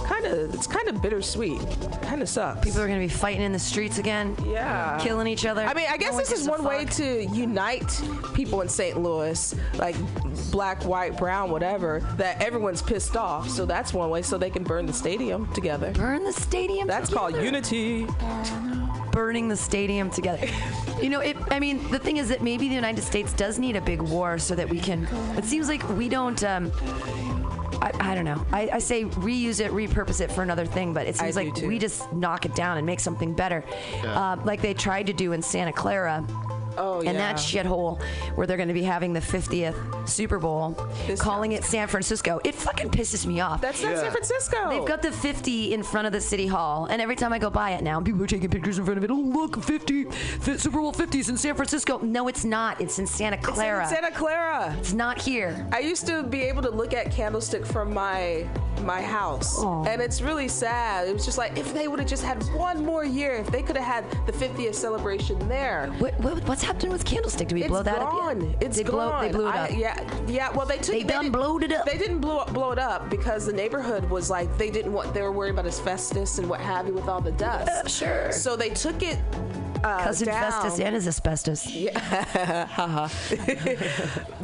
kind of it's kind of bittersweet. Kind of sucks. People are gonna be fighting in the streets again. Yeah. killing each other. I mean, I guess No one this is one way to unite people in St. Louis, like black, white, brown, whatever, that everyone's pissed off. So that's one way so they can burn the stadium together. Burn the stadium That's called together. unity. Burning the stadium together. You know, it, I mean, the thing is that maybe the United States does need a big war so that we can. It seems like we don't. Um, I, I don't know. I, I say reuse it, repurpose it for another thing, but it seems like too. we just knock it down and make something better, Yeah. uh, like they tried to do in Santa Clara. Oh, and yeah. that shithole where they're going to be having the 50th Super Bowl, calling it San Francisco. It fucking pisses me off. That's not San Francisco. They've got the 50 in front of the city hall, and every time I go by it now, people are taking pictures in front of it. Oh, look, 50 Super Bowl 50s in San Francisco. No, it's not. It's in Santa Clara. It's in Santa Clara. It's not here. I used to be able to look at Candlestick from my my house, and it's really sad. It was just like if they would have just had one more year, if they could have had the 50th celebration there. What, what, what's happening with Candlestick? Do we it's blow that gone. up yet? It's they gone. Blow, they blew it I- up. yeah, yeah. Well, they took. They done didn't- blowed it up. They didn't blow blow it up because the neighborhood was like they didn't want. They were worried about asbestos and what have you with all the dust. Uh, sure. So they took it. Uh, Cousin down. Festus and his asbestos. Yeah. [LAUGHS]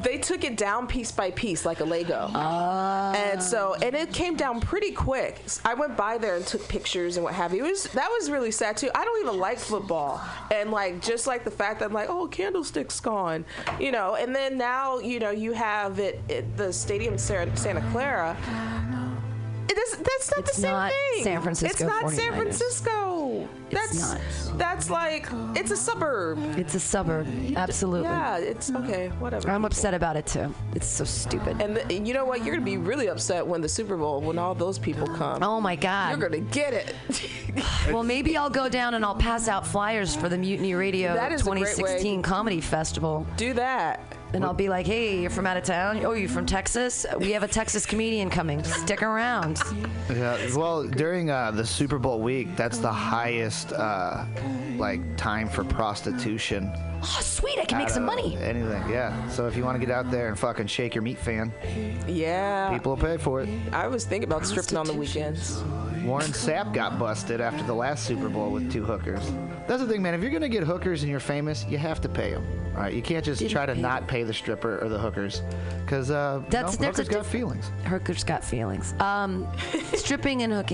They took it down piece by piece like a Lego. And so, and it came down pretty quick. I went by there and took pictures and what have you. It was that was really sad too. I don't even like football, and like just like the fact that I'm like, oh, Candlestick's gone, you know. And then now, you know, you have it at the stadium in Santa Santa Clara. It is, that's not It's the same not thing. San Francisco It's not San 49ers. Francisco. It's That's that's like it's a suburb. It's a suburb. Absolutely. Yeah, it's okay. Whatever. I'm upset about it too. It's so stupid. And the, you know what? You're gonna be really upset when the Super Bowl, when all those people come. Oh my God. You're gonna get it. [LAUGHS] well, maybe I'll go down and I'll pass out flyers for the Mutiny Radio That is a great way. 2016 Comedy Festival. Do that. And I'll be like, hey, you're from out of town? Oh, you're from Texas? We have a Texas comedian coming. Stick around. Yeah, well, during uh, the Super Bowl week, that's the highest uh, like time for prostitution. Oh, sweet. I can make some money. Anything, yeah. So if you want to get out there and fucking shake your meat fan, Yeah. people will pay for it. I was thinking about stripping on the weekends. Warren Sapp got busted after the last Super Bowl with two hookers. That's the thing, man. If you're gonna get hookers and you're famous, you have to pay them. All right, you can't just Didn't try to pay not pay the stripper or the hookers, because uh, there's a hookers got feelings. Hookers got feelings. Um, [LAUGHS] stripping and hooking